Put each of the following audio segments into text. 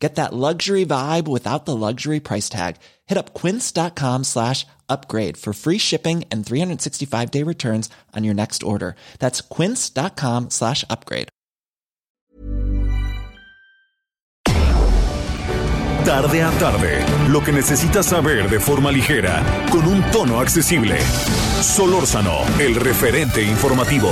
Get that luxury vibe without the luxury price tag. Hit up quince.com slash upgrade for free shipping and 365 day returns on your next order. That's quince.com slash upgrade. Tarde a tarde, lo que necesitas saber de forma ligera, con un tono accesible. Solórzano, el referente informativo.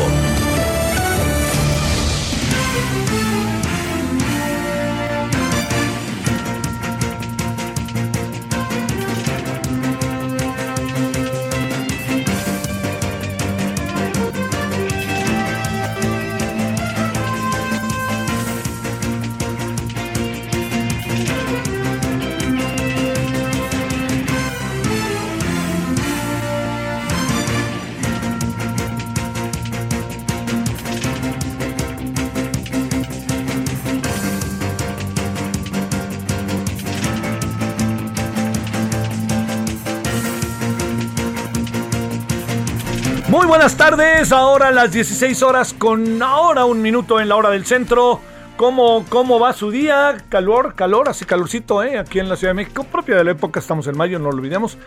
Buenas tardes, ahora las 16 horas con ahora un minuto en la hora del centro. ¿Cómo, ¿Cómo va su día? Calor, calor, así calorcito, ¿eh? Aquí en la Ciudad de México, propia de la época, estamos en mayo, no lo olvidemos.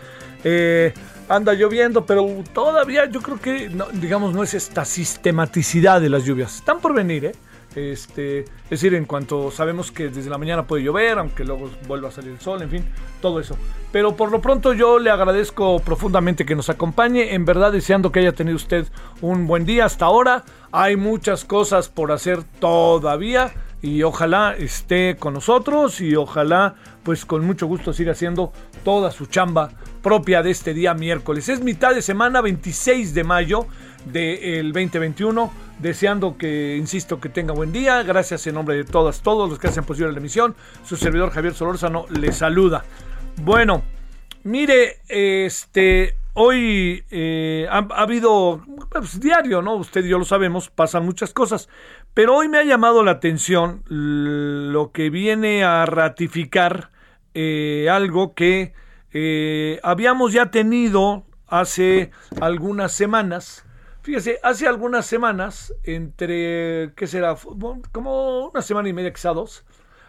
Eh, anda lloviendo, pero todavía yo creo que, no, digamos, no es esta sistematicidad de las lluvias. Están por venir, ¿eh? Este, es decir, en cuanto sabemos que desde la mañana puede llover, aunque luego vuelva a salir el sol, en fin, todo eso. Pero por lo pronto yo le agradezco profundamente que nos acompañe, en verdad deseando que haya tenido usted un buen día hasta ahora. Hay muchas cosas por hacer todavía y ojalá esté con nosotros y ojalá pues con mucho gusto siga haciendo toda su chamba propia de este día miércoles. Es mitad de semana, 26 de mayo del 2021. Deseando que, insisto, que tenga buen día. Gracias en nombre de todas, todos los que hacen posible la emisión. Su servidor Javier Solórzano le saluda. Bueno, mire, este, hoy eh, ha, ha, habido pues, diario, ¿no? Usted y yo lo sabemos, pasan muchas cosas. Pero hoy me ha llamado la atención lo que viene a ratificar eh, algo que eh, habíamos ya tenido hace algunas semanas Fíjese, hace algunas semanas, entre, ¿qué será? Como una semana y media, quizá dos,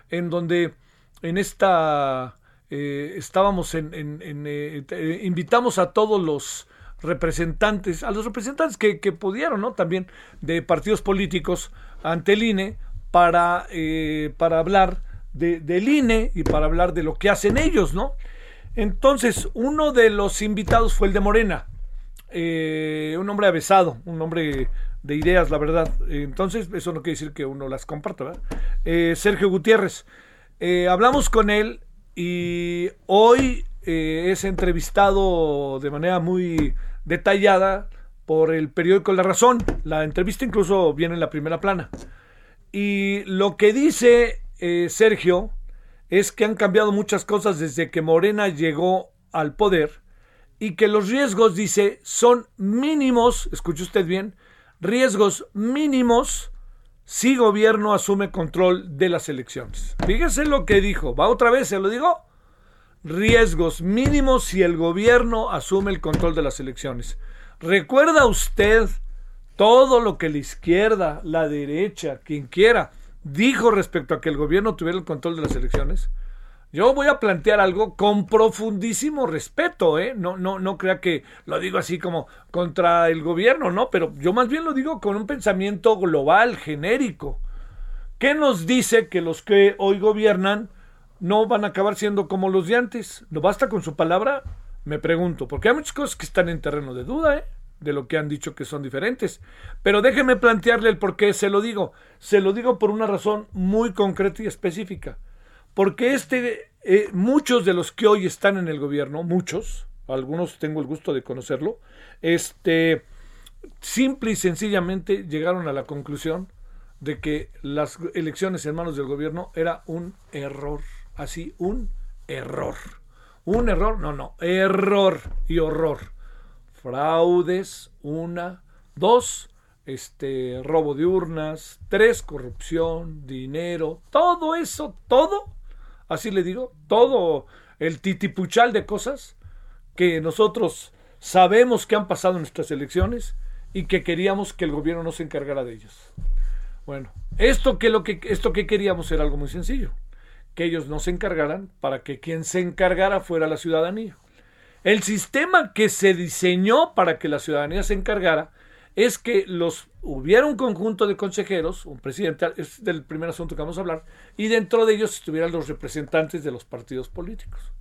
en donde en esta, eh, estábamos en, en eh, invitamos a todos los representantes, a los representantes que, pudieron, ¿no? También de partidos políticos ante el INE para, eh, para hablar de, del INE y para hablar de lo que hacen ellos, ¿no? Entonces, uno de los invitados fue el de Morena eh, un hombre avesado, un hombre de ideas, la verdad. Entonces, eso no quiere decir que uno las comparta, ¿verdad? Eh, Sergio Gutiérrez. Eh, hablamos con él y hoy es entrevistado de manera muy detallada por el periódico La Razón. La entrevista incluso viene en la primera plana. Y lo que dice Sergio es que han cambiado muchas cosas desde que Morena llegó al poder y que los riesgos, dice, son mínimos, escuche usted bien, riesgos mínimos si gobierno asume control de las elecciones. Fíjese lo que dijo, va otra vez, se lo digo, riesgos mínimos si el gobierno asume el control de las elecciones. ¿Recuerda usted todo lo que la izquierda, la derecha, quien quiera, dijo respecto a que el gobierno tuviera el control de las elecciones? Yo voy a plantear algo con profundísimo respeto, ¿eh? No, no, no crea que lo digo así como contra el gobierno, ¿no? Pero yo más bien lo digo con un pensamiento global, genérico. ¿Qué nos dice que los que hoy gobiernan no van a acabar siendo como los de antes? ¿No basta con su palabra? Me pregunto, porque hay muchas cosas que están en terreno de duda, ¿eh? de lo que han dicho que son diferentes. Pero déjeme plantearle el por qué se lo digo. Se lo digo por una razón muy concreta y específica porque este, eh, muchos de los que hoy están en el gobierno, muchos, algunos tengo el gusto de conocerlo, este, simple y sencillamente llegaron a la conclusión de que las elecciones en manos del gobierno era un error, así, un error. Un error, no, no, error y horror. Fraudes, una, dos, este robo de urnas, tres corrupción, dinero, todo eso, todo, así le digo, todo el titipuchal de cosas que nosotros sabemos que han pasado en nuestras elecciones y que queríamos que el gobierno no se encargara de ellos. Bueno, esto que lo que esto que queríamos era algo muy sencillo, que ellos no se encargaran para que quien se encargara fuera la ciudadanía. El sistema que se diseñó para que la ciudadanía se encargara es que los hubiera un conjunto de consejeros, un presidente, es del primer asunto que vamos a hablar, y dentro de ellos estuvieran los representantes de los partidos políticos.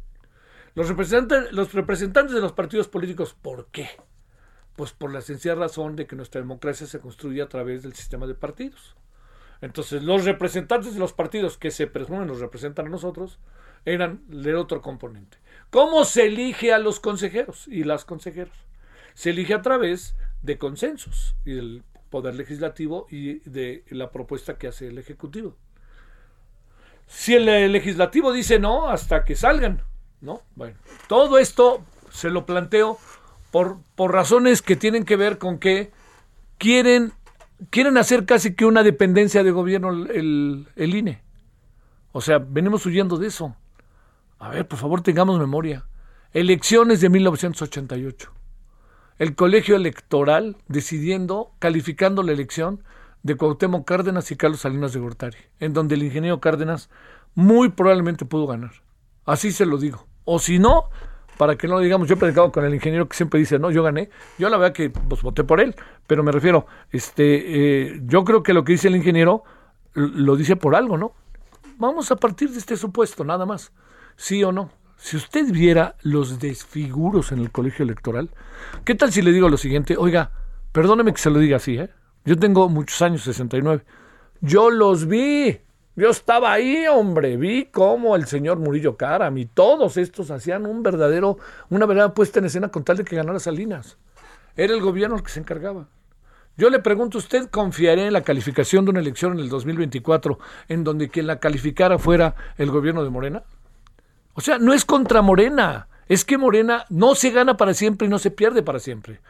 Los representantes, los representantes de los partidos políticos, ¿por qué? Pues por la sencilla razón de que nuestra democracia se construye a través del sistema de partidos. Entonces, los representantes de los partidos que se presumen nos representan a nosotros eran el otro componente. ¿Cómo se elige a los consejeros y las consejeras? Se elige a través de consensos y del poder legislativo y de la propuesta que hace el ejecutivo. Si el legislativo dice no, hasta que salgan, ¿no? Bueno, todo esto se lo planteo por, por razones que tienen que ver con que quieren, quieren hacer casi que una dependencia de gobierno el, el INE. O sea, venimos huyendo de eso. A ver, por favor, tengamos memoria. Elecciones de 1988 el colegio electoral decidiendo, calificando la elección de Cuauhtémoc Cárdenas y Carlos Salinas de Gortari, en donde el ingeniero Cárdenas muy probablemente pudo ganar. Así se lo digo. O si no, para que no digamos, yo he predicado con el ingeniero que siempre dice, no, yo gané. Yo la verdad que pues, voté por él, pero me refiero, este, eh, yo creo que lo que dice el ingeniero lo dice por algo, ¿no? Vamos a partir de este supuesto, nada más. Sí o no. Si usted viera los desfiguros en el colegio electoral, ¿qué tal si le digo lo siguiente? Oiga, perdóneme que se lo diga así, ¿eh? Yo tengo muchos años, 69. Yo los vi. Yo estaba ahí, hombre. Vi cómo el señor Murillo Caram y todos estos hacían un verdadero, una verdadera puesta en escena con tal de que ganara Salinas. Era el gobierno el que se encargaba. Yo le pregunto, ¿usted confiaría en la calificación de una elección en el 2024 en donde quien la calificara fuera el gobierno de Morena? O sea, no es contra Morena. Es que Morena no se gana para siempre y no se pierde para siempre.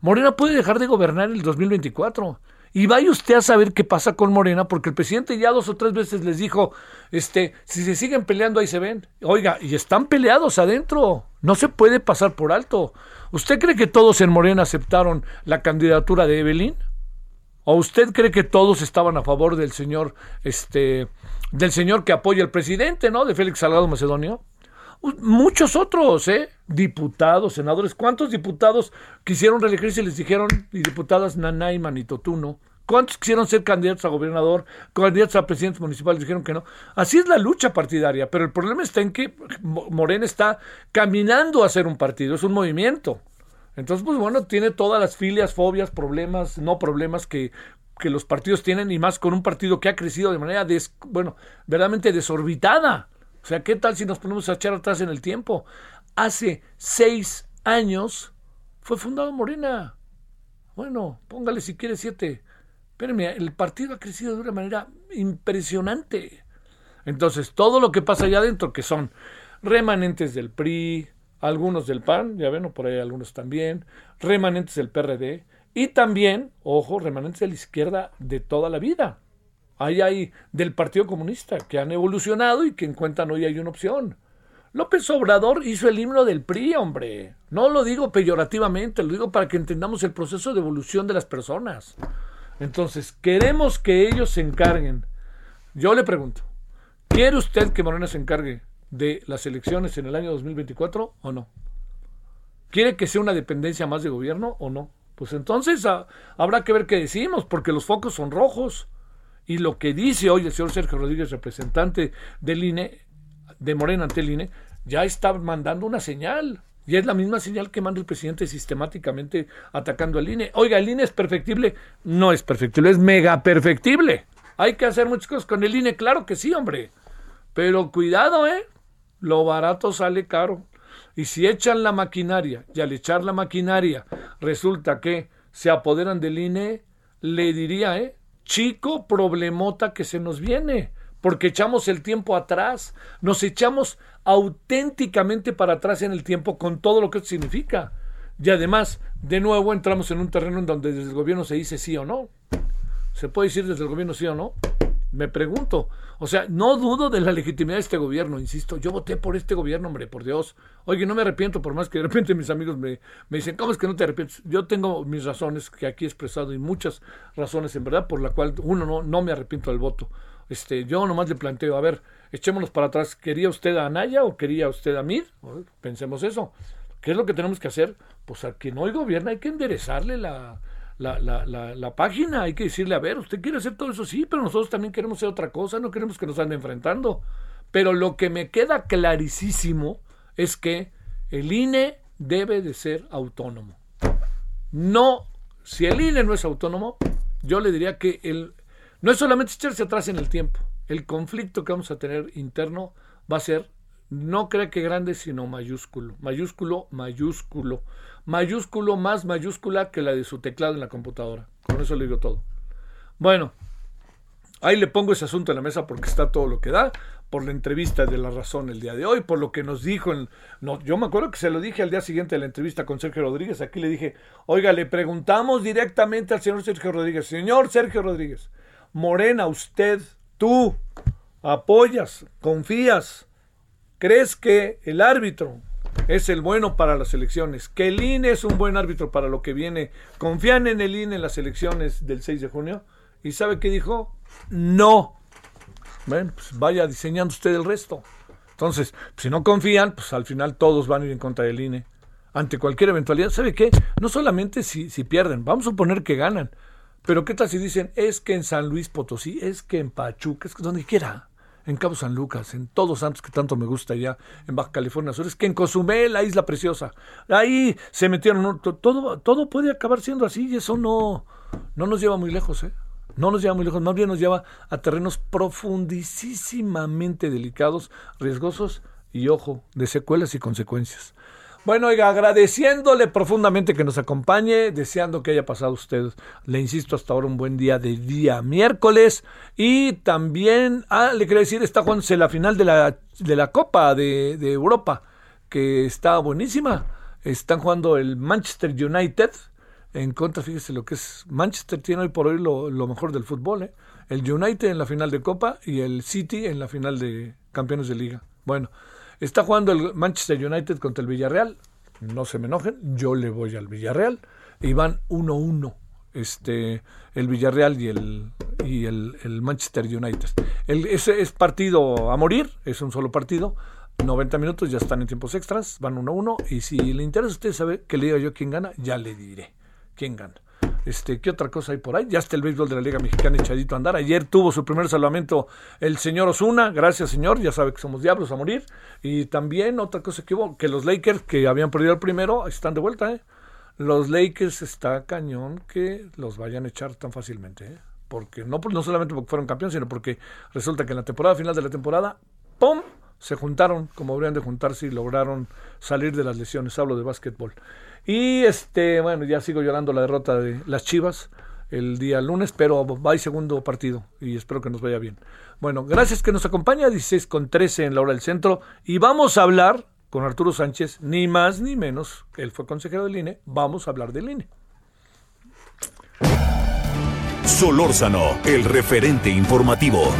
Morena puede dejar de gobernar en el 2024. Y vaya usted a saber qué pasa con Morena, porque el presidente ya dos o tres veces les dijo, este, si se siguen peleando ahí se ven. Oiga, y están peleados adentro. No se puede pasar por alto. ¿Usted cree que todos en Morena aceptaron la candidatura de Evelyn? ¿O usted cree que todos estaban a favor del señor, este, del señor que apoya al presidente, ¿no? De Félix Salgado Macedonio. Muchos otros, ¿eh? Diputados, senadores. ¿Cuántos diputados quisieron reelegirse y les dijeron, y diputadas Nanay, Manitotuno? ¿Cuántos quisieron ser candidatos a gobernador, candidatos a presidentes municipales? Dijeron que no. Así es la lucha partidaria, pero el problema está en que Morena está caminando a ser un partido, es un movimiento. Entonces, pues bueno, tiene todas las filias, fobias, problemas, no problemas que, que los partidos tienen, y más con un partido que ha crecido de manera, des, bueno, verdaderamente desorbitada. O sea, ¿qué tal si nos ponemos a echar atrás en el tiempo? Hace seis años fue fundado Morena. Bueno, póngale si quiere siete. Espérenme, el partido ha crecido de una manera impresionante. Entonces, todo lo que pasa allá adentro, que son remanentes del PRI, algunos del PAN, ya ven, por ahí algunos también, remanentes del PRD, y también, ojo, remanentes de la izquierda de toda la vida. Ahí hay del Partido Comunista que han evolucionado y que encuentran hoy hay una opción. López Obrador hizo el himno del PRI, hombre. No lo digo peyorativamente, lo digo para que entendamos el proceso de evolución de las personas. Entonces, queremos que ellos se encarguen. Yo le pregunto, ¿quiere usted que Morena se encargue de las elecciones en el año 2024 o no? ¿Quiere que sea una dependencia más de gobierno o no? Pues entonces ah, habrá que ver qué decimos, porque los focos son rojos. Y lo que dice hoy el señor Sergio Rodríguez, representante del INE, de Morena ante el INE, ya está mandando una señal. Y es la misma señal que manda el presidente sistemáticamente atacando al INE. Oiga, ¿el INE es perfectible? No es perfectible, es mega perfectible. Hay que hacer muchas cosas con el INE, claro que sí, hombre. Pero cuidado, ¿eh? Lo barato sale caro. Y si echan la maquinaria, y al echar la maquinaria resulta que se apoderan del INE, le diría, ¿eh? Chico problemota que se nos viene, porque echamos el tiempo atrás, nos echamos auténticamente para atrás en el tiempo con todo lo que significa. Y además, de nuevo entramos en un terreno en donde desde el gobierno se dice sí o no. ¿Se puede decir desde el gobierno sí o no? Me pregunto. O sea, no dudo de la legitimidad de este gobierno, insisto. Yo voté por este gobierno, hombre, por Dios. Oye, no me arrepiento, por más que de repente mis amigos me, me dicen, ¿cómo es que no te arrepientes? Yo tengo mis razones que aquí he expresado y muchas razones en verdad por la cual uno no, no me arrepiento del voto. Este, yo nomás le planteo, a ver, echémonos para atrás. ¿Quería usted a Anaya o quería usted a Mir? Pensemos eso. ¿Qué es lo que tenemos que hacer? Pues a quien hoy gobierna hay que enderezarle la, la, la, la, la, página, hay que decirle, a ver, usted quiere hacer todo eso, sí, pero nosotros también queremos hacer otra cosa, no queremos que nos anden enfrentando. Pero lo que me queda clarísimo es que el INE debe de ser autónomo. No, si el INE no es autónomo, yo le diría que el, no es solamente echarse atrás en el tiempo, el conflicto que vamos a tener interno va a ser, no crea que grande, sino mayúsculo, mayúsculo, mayúsculo mayúsculo más mayúscula que la de su teclado en la computadora. Con eso le digo todo. Bueno, ahí le pongo ese asunto en la mesa porque está todo lo que da, por la entrevista de La Razón el día de hoy, por lo que nos dijo. En, no, yo me acuerdo que se lo dije al día siguiente de la entrevista con Sergio Rodríguez. Aquí le dije, oiga, le preguntamos directamente al señor Sergio Rodríguez, señor Sergio Rodríguez, Morena, usted, tú, apoyas, confías, crees que el árbitro es el bueno para las elecciones, que el INE es un buen árbitro para lo que viene, confían en el INE en las elecciones del 6 de junio, y ¿sabe qué dijo? No. Bueno, pues vaya diseñando usted el resto. Entonces, si no confían, pues al final todos van a ir en contra del INE. Ante cualquier eventualidad, ¿sabe qué? No solamente si, si pierden, vamos a suponer que ganan, pero ¿qué tal si dicen, es que en San Luis Potosí, es que en Pachuca, es que donde quiera? En Cabo San Lucas, en Todos Santos, que tanto me gusta allá, en Baja California Sur, es que en Cozumel, la isla preciosa, ahí se metieron, todo, todo puede acabar siendo así y eso no, no nos lleva muy lejos, ¿eh? No nos lleva muy lejos, más bien nos lleva a terrenos profundísimamente delicados, riesgosos y, ojo, de secuelas y consecuencias. Bueno, oiga, agradeciéndole profundamente que nos acompañe, deseando que haya pasado usted, le insisto, hasta ahora un buen día de día miércoles. Y también, ah, le quería decir, está jugándose la final de la, de la Copa de, de Europa, que está buenísima. Están jugando el Manchester United en contra, fíjese lo que es. Manchester tiene hoy por hoy lo, lo mejor del fútbol, ¿eh? El United en la final de Copa y el City en la final de Campeones de Liga. Bueno. Está jugando el Manchester United contra el Villarreal. No se me enojen, yo le voy al Villarreal. Y van 1-1 este, el Villarreal y el, y el, Manchester United. El, ese es partido a morir, es un solo partido. 90 minutos, ya están en tiempos extras, van 1-1. Y si le interesa a usted saber que le diga yo quién gana, ya le diré quién gana. Este, ¿Qué otra cosa hay por ahí? Ya está el béisbol de la Liga Mexicana echadito a andar. Ayer tuvo su primer salvamento el señor Osuna. Gracias, señor. Ya sabe que somos diablos a morir. Y también otra cosa que hubo, que los Lakers, que habían perdido el primero, están de vuelta. ¿eh? Los Lakers está cañón que los vayan a echar tan fácilmente. ¿eh? Porque no, no solamente porque fueron campeones, sino porque resulta que en la temporada final de la temporada, ¡pum! se juntaron como habrían de juntarse y lograron salir de las lesiones. Hablo de básquetbol. Y este, bueno, ya sigo llorando la derrota de las Chivas el día lunes, pero va segundo partido y espero que nos vaya bien. Bueno, gracias que nos acompaña, 16 con 13 en la hora del centro y vamos a hablar con Arturo Sánchez, ni más ni menos, él fue consejero del INE, vamos a hablar del INE. Solórzano, el referente informativo.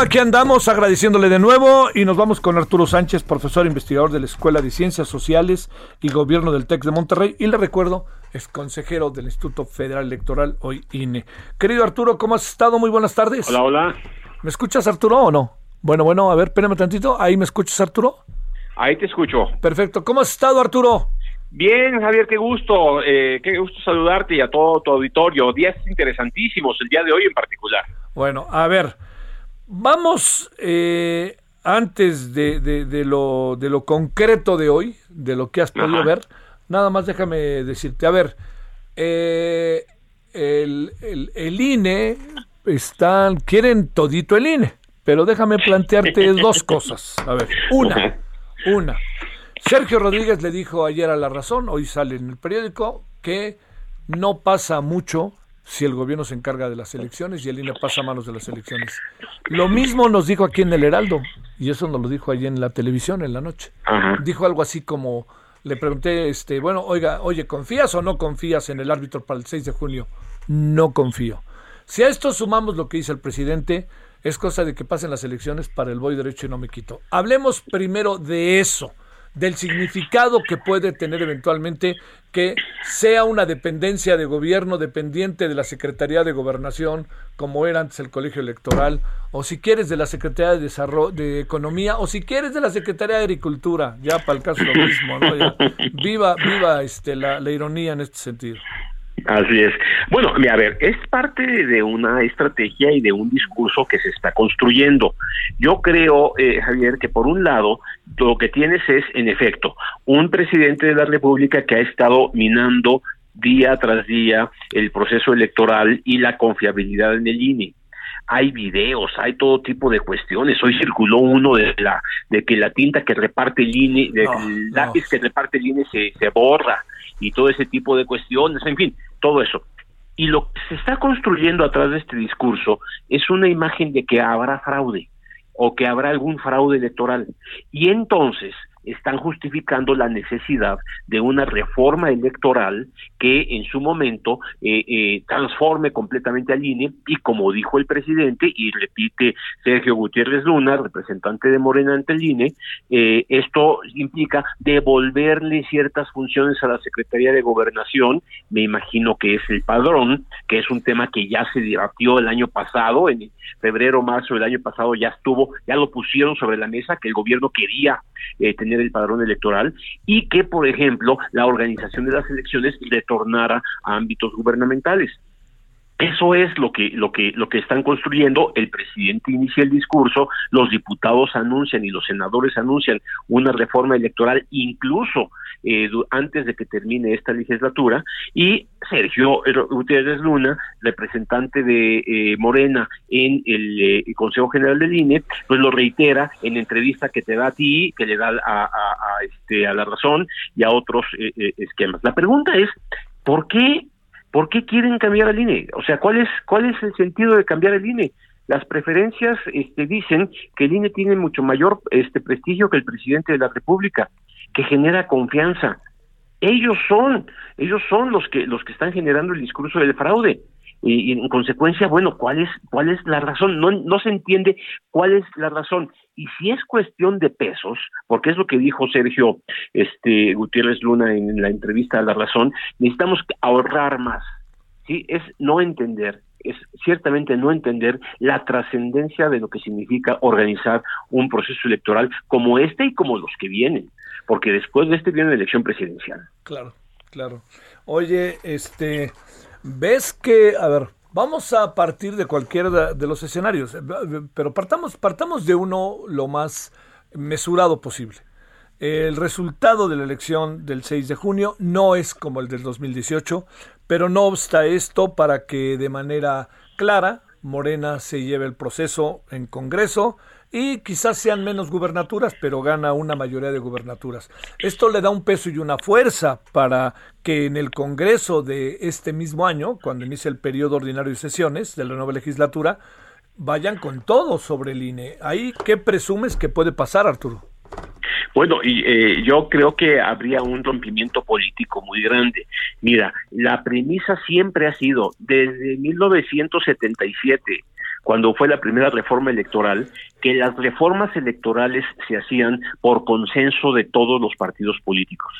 Aquí andamos agradeciéndole de nuevo y nos vamos con Arturo Sánchez, profesor investigador de la Escuela de Ciencias Sociales y Gobierno del TEC de Monterrey y le recuerdo, es consejero del Instituto Federal Electoral, hoy INE. Querido Arturo, ¿cómo has estado? Muy buenas tardes. Hola, hola. ¿Me escuchas Arturo o no? Bueno, bueno, a ver, espérame tantito. ¿Ahí me escuchas Arturo? Ahí te escucho. Perfecto. ¿Cómo has estado Arturo? Bien, Javier, qué gusto, eh, qué gusto saludarte y a todo tu auditorio. Días interesantísimos, el día de hoy en particular. Bueno, a ver, Vamos, eh, antes de, de, lo, de lo concreto de hoy, de lo que has podido ver, nada más déjame decirte, a ver, eh, el, el, INE están, quieren todito el INE. Pero déjame plantearte dos cosas. A ver, una, una. Sergio Rodríguez le dijo ayer a La Razón, hoy sale en el periódico, que no pasa mucho si el gobierno se encarga de las elecciones y el INE pasa a manos de las elecciones. Lo mismo nos dijo aquí en el Heraldo, y eso nos lo dijo allí en la televisión en la noche. Dijo algo así como, le pregunté, este, bueno, oiga, oye, ¿confías o no confías en el árbitro para el 6 de junio? No confío. Si a esto sumamos lo que dice el presidente, es cosa de que pasen las elecciones para el voy derecho y no me quito. Hablemos primero de eso del significado que puede tener eventualmente que sea una dependencia de gobierno dependiente de la Secretaría de Gobernación, como era antes el Colegio Electoral, o si quieres de la Secretaría de Desarrollo, de Economía, o si quieres de la Secretaría de Agricultura, ya para el caso lo mismo, ¿no? viva, viva este, la ironía en este sentido. Así es. Bueno, a ver, es parte de una estrategia y de un discurso que se está construyendo. Yo creo, eh, Javier, que por un lado, lo que tienes es, en efecto, un presidente de la República que ha estado minando día tras día el proceso electoral y la confiabilidad en el INE hay videos, hay todo tipo de cuestiones. Hoy circuló uno de la de que la tinta que reparte el INE, el lápiz que reparte el INE se, se borra y todo ese tipo de cuestiones, en fin, todo eso. Y lo que se está construyendo atrás de este discurso es una imagen de que habrá fraude o que habrá algún fraude electoral. Y entonces están justificando la necesidad de una reforma electoral que en su momento eh, eh, transforme completamente al INE y como dijo el presidente y repite Sergio Gutiérrez Luna, representante de Morena ante el INE, eh, esto implica devolverle ciertas funciones a la Secretaría de Gobernación, me imagino que es el padrón, que es un tema que ya se debatió el año pasado, en febrero, marzo del año pasado ya estuvo, ya lo pusieron sobre la mesa, que el gobierno quería tener el padrón electoral y que, por ejemplo, la organización de las elecciones retornara a ámbitos gubernamentales. Eso es lo que, lo que, lo que están construyendo. El presidente inicia el discurso, los diputados anuncian y los senadores anuncian una reforma electoral, incluso eh, antes de que termine esta legislatura, y Sergio Gutiérrez Luna, representante de eh, Morena en el, eh, Consejo General del INE, pues lo reitera en entrevista que te da a ti, que le da a, este, a la razón y a otros esquemas. La pregunta es, ¿por qué ¿Por qué quieren cambiar el INE? O sea, ¿cuál es, cuál es el sentido de cambiar el INE? Las preferencias este, dicen que el INE tiene mucho mayor este, prestigio que el presidente de la República, que genera confianza. Ellos son, ellos son los que, los que están generando el discurso del fraude y, en consecuencia, bueno, ¿cuál es, cuál es la razón? No, no se entiende cuál es la razón. Y si es cuestión de pesos, porque es lo que dijo Sergio este, Gutiérrez Luna en la entrevista a La Razón, necesitamos ahorrar más. ¿sí? Es no entender, es ciertamente no entender la trascendencia de lo que significa organizar un proceso electoral como este y como los que vienen, porque después de este viene la elección presidencial. Claro, claro. Oye, este, ves que, a ver, vamos a partir de cualquiera de los escenarios, eh, pero partamos, partamos de uno lo más mesurado posible. El resultado de la elección del 6 de junio no es como el del 2018, pero no obsta esto para que de manera clara Morena se lleve el proceso en Congreso y quizás sean menos gubernaturas, pero gana una mayoría de gubernaturas. Esto le da un peso y una fuerza para que en el Congreso de este mismo año, cuando inicie el periodo ordinario de sesiones de la nueva legislatura, vayan con todo sobre el INE. ¿Ahí qué presumes que puede pasar, Arturo? Bueno, y eh, yo creo que habría un rompimiento político muy grande. Mira, la premisa siempre ha sido, desde 1977, cuando fue la primera reforma electoral, que las reformas electorales se hacían por consenso de todos los partidos políticos.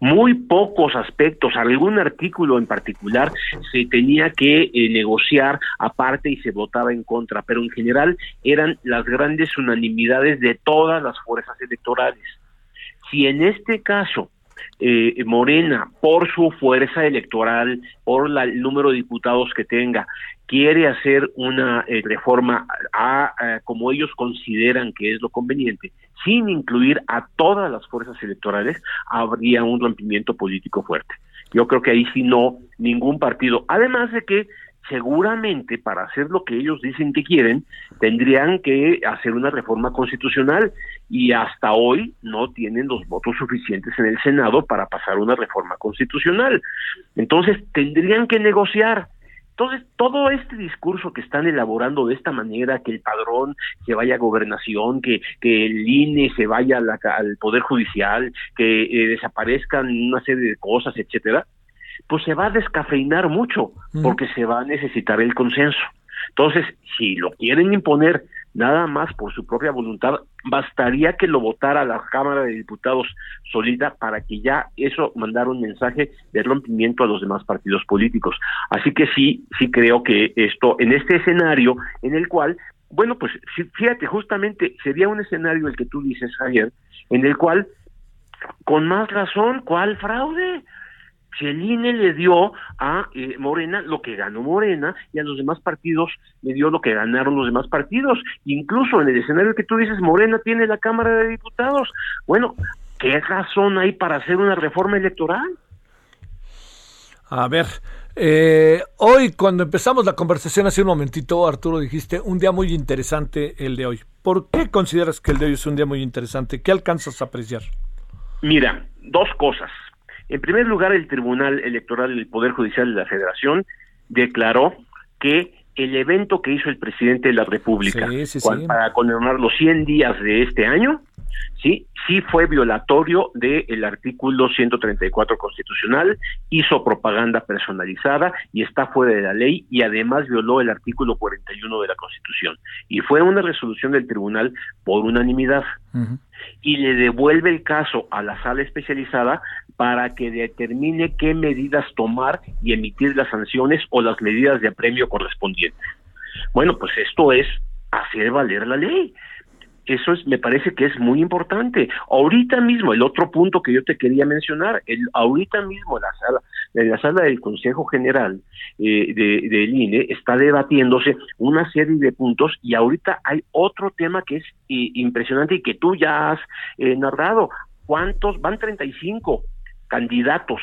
Muy pocos aspectos, algún artículo en particular se tenía que eh, negociar aparte y se votaba en contra, pero en general eran las grandes unanimidades de todas las fuerzas electorales. Si en este caso eh, Morena, por su fuerza electoral, por el número de diputados que tenga, quiere hacer una eh, reforma a, como ellos consideran que es lo conveniente, sin incluir a todas las fuerzas electorales, habría un rompimiento político fuerte. Yo creo que ahí sí no, ningún partido. Además de que seguramente para hacer lo que ellos dicen que quieren, tendrían que hacer una reforma constitucional y hasta hoy no tienen los votos suficientes en el Senado para pasar una reforma constitucional. Entonces, tendrían que negociar. Entonces, todo este discurso que están elaborando de esta manera, que el padrón se vaya a gobernación, que, que el INE se vaya al Poder Judicial, que eh, desaparezcan una serie de cosas, etcétera, pues se va a descafeinar mucho, porque se va a necesitar el consenso. Entonces, si lo quieren imponer nada más por su propia voluntad, bastaría que lo votara la Cámara de Diputados solita para que ya eso mandara un mensaje de rompimiento a los demás partidos políticos. Así que sí, sí creo que esto, en este escenario en el cual, bueno, pues fíjate, justamente sería un escenario el que tú dices, Javier, en el cual, con más razón, ¿cuál fraude? Si el INE le dio a eh, Morena lo que ganó Morena y a los demás partidos le dio lo que ganaron los demás partidos. Incluso en el escenario que tú dices, Morena tiene la Cámara de Diputados. Bueno, ¿qué razón hay para hacer una reforma electoral? A ver, eh, hoy cuando empezamos la conversación hace un momentito, Arturo, dijiste un día muy interesante el de hoy. ¿Por qué consideras que el de hoy es un día muy interesante? ¿Qué alcanzas a apreciar? Mira, dos cosas. En primer lugar, el Tribunal Electoral del Poder Judicial de la Federación declaró que el evento que hizo el presidente de la República para conmemorar los 100 días de este año, sí, sí fue violatorio del artículo 134 constitucional, hizo propaganda personalizada y está fuera de la ley y además violó el artículo 41 de la Constitución. Y fue una resolución del tribunal por unanimidad. Y le devuelve el caso a la sala especializada para que determine qué medidas tomar y emitir las sanciones o las medidas de apremio correspondientes. Bueno, pues esto es hacer valer la ley. Eso es, me parece que es muy importante. Ahorita mismo, el otro punto que yo te quería mencionar, el, ahorita mismo la sala, en la sala del Consejo General eh, de, del INE está debatiéndose una serie de puntos y ahorita hay otro tema que es eh, impresionante y que tú ya has eh, narrado. ¿Cuántos? Van 35 candidatos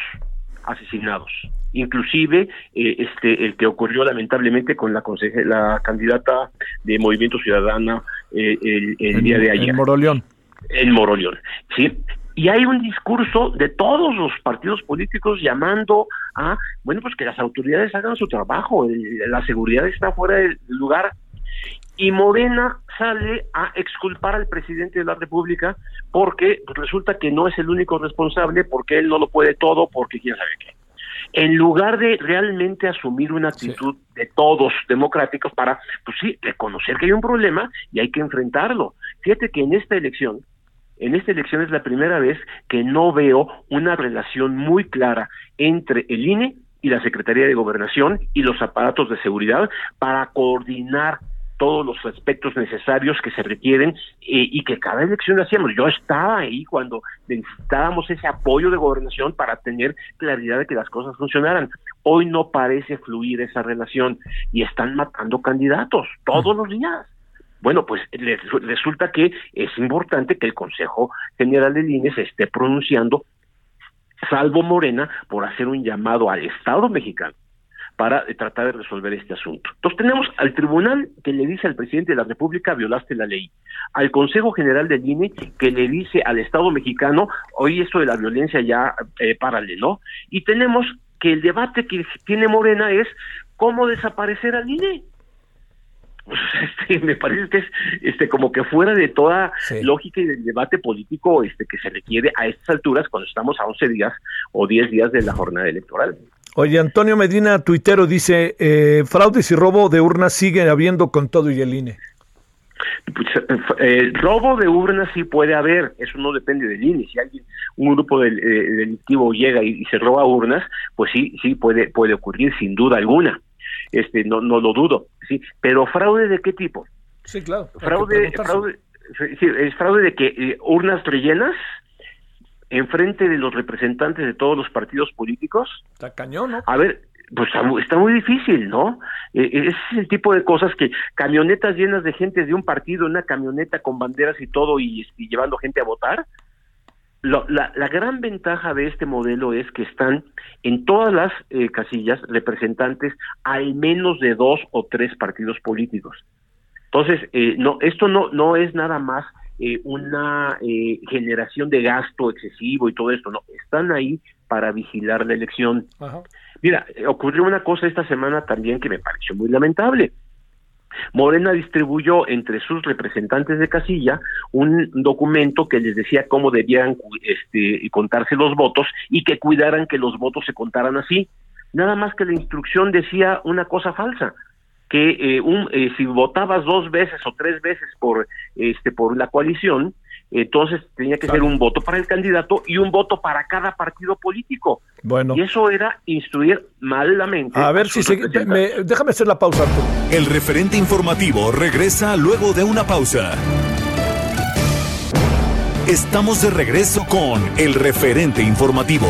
asesinados, inclusive eh, este el que ocurrió lamentablemente con la la candidata de Movimiento Ciudadana eh, el, día de ayer. En Moroleón. En Moroleón, sí. Y hay un discurso de todos los partidos políticos llamando a, bueno, pues que las autoridades hagan su trabajo, la seguridad está fuera del lugar y Morena sale a exculpar al presidente de la República porque resulta que no es el único responsable, porque él no lo puede todo, porque quién sabe qué. En lugar de realmente asumir una actitud de todos democráticos para, pues sí, reconocer que hay un problema y hay que enfrentarlo. Fíjate que en esta elección, en esta elección es la primera vez que no veo una relación muy clara entre el INE y la Secretaría de Gobernación y los aparatos de seguridad para coordinar todos los aspectos necesarios que se requieren eh, y que cada elección lo hacíamos. Yo estaba ahí cuando necesitábamos ese apoyo de gobernación para tener claridad de que las cosas funcionaran. Hoy no parece fluir esa relación y están matando candidatos todos los días. Bueno, pues resulta que es importante que el Consejo General de se esté pronunciando, salvo Morena, por hacer un llamado al Estado mexicano para tratar de resolver este asunto. Entonces tenemos al tribunal que le dice al presidente de la República violaste la ley, al Consejo General del INE que le dice al Estado mexicano, hoy esto de la violencia ya eh, párale, ¿no? Y tenemos que el debate que tiene Morena es cómo desaparecer al INE. Pues, este, me parece que es este como que fuera de toda lógica y del debate político este que se requiere a estas alturas cuando estamos a 11 días o 10 días de la jornada electoral. Oye, Antonio Medina, tuitero, dice, eh, fraudes y robo de urnas sigue habiendo con todo y el INE. Pues, eh, robo de urnas sí puede haber, eso no depende del INE. Si alguien, un grupo del, eh, delictivo llega y, se roba urnas, pues sí, sí puede, puede ocurrir sin duda alguna. Este, no, no lo dudo, sí. Pero fraude de qué tipo? Sí, claro. Fraude, fraude, sí, es fraude de que eh, urnas rellenas, enfrente de los representantes de todos los partidos políticos. Está cañón, ¿no? A ver, pues está muy difícil, ¿no? E, e, ese es el tipo de cosas que camionetas llenas de gente de un partido, una camioneta con banderas y todo y, llevando gente a votar. la, la, gran ventaja de este modelo es que están en todas las eh, casillas representantes al menos de dos o tres partidos políticos. Entonces, eh, no, esto no, no es nada más eh, una generación de gasto excesivo y todo esto, no, están ahí para vigilar la elección. Mira, ocurrió una cosa esta semana también que me pareció muy lamentable. Morena distribuyó entre sus representantes de casilla un documento que les decía cómo debían este, contarse los votos y que cuidaran que los votos se contaran así. Nada más que la instrucción decía una cosa falsa, que eh, un, eh, si votabas dos veces o tres veces por, este, por la coalición, entonces tenía que ser un voto para el candidato y un voto para cada partido político. Bueno. Y eso era instruir malamente. A ver si se, déjame hacer la pausa. El referente informativo regresa luego de una pausa. Estamos de regreso con el referente informativo.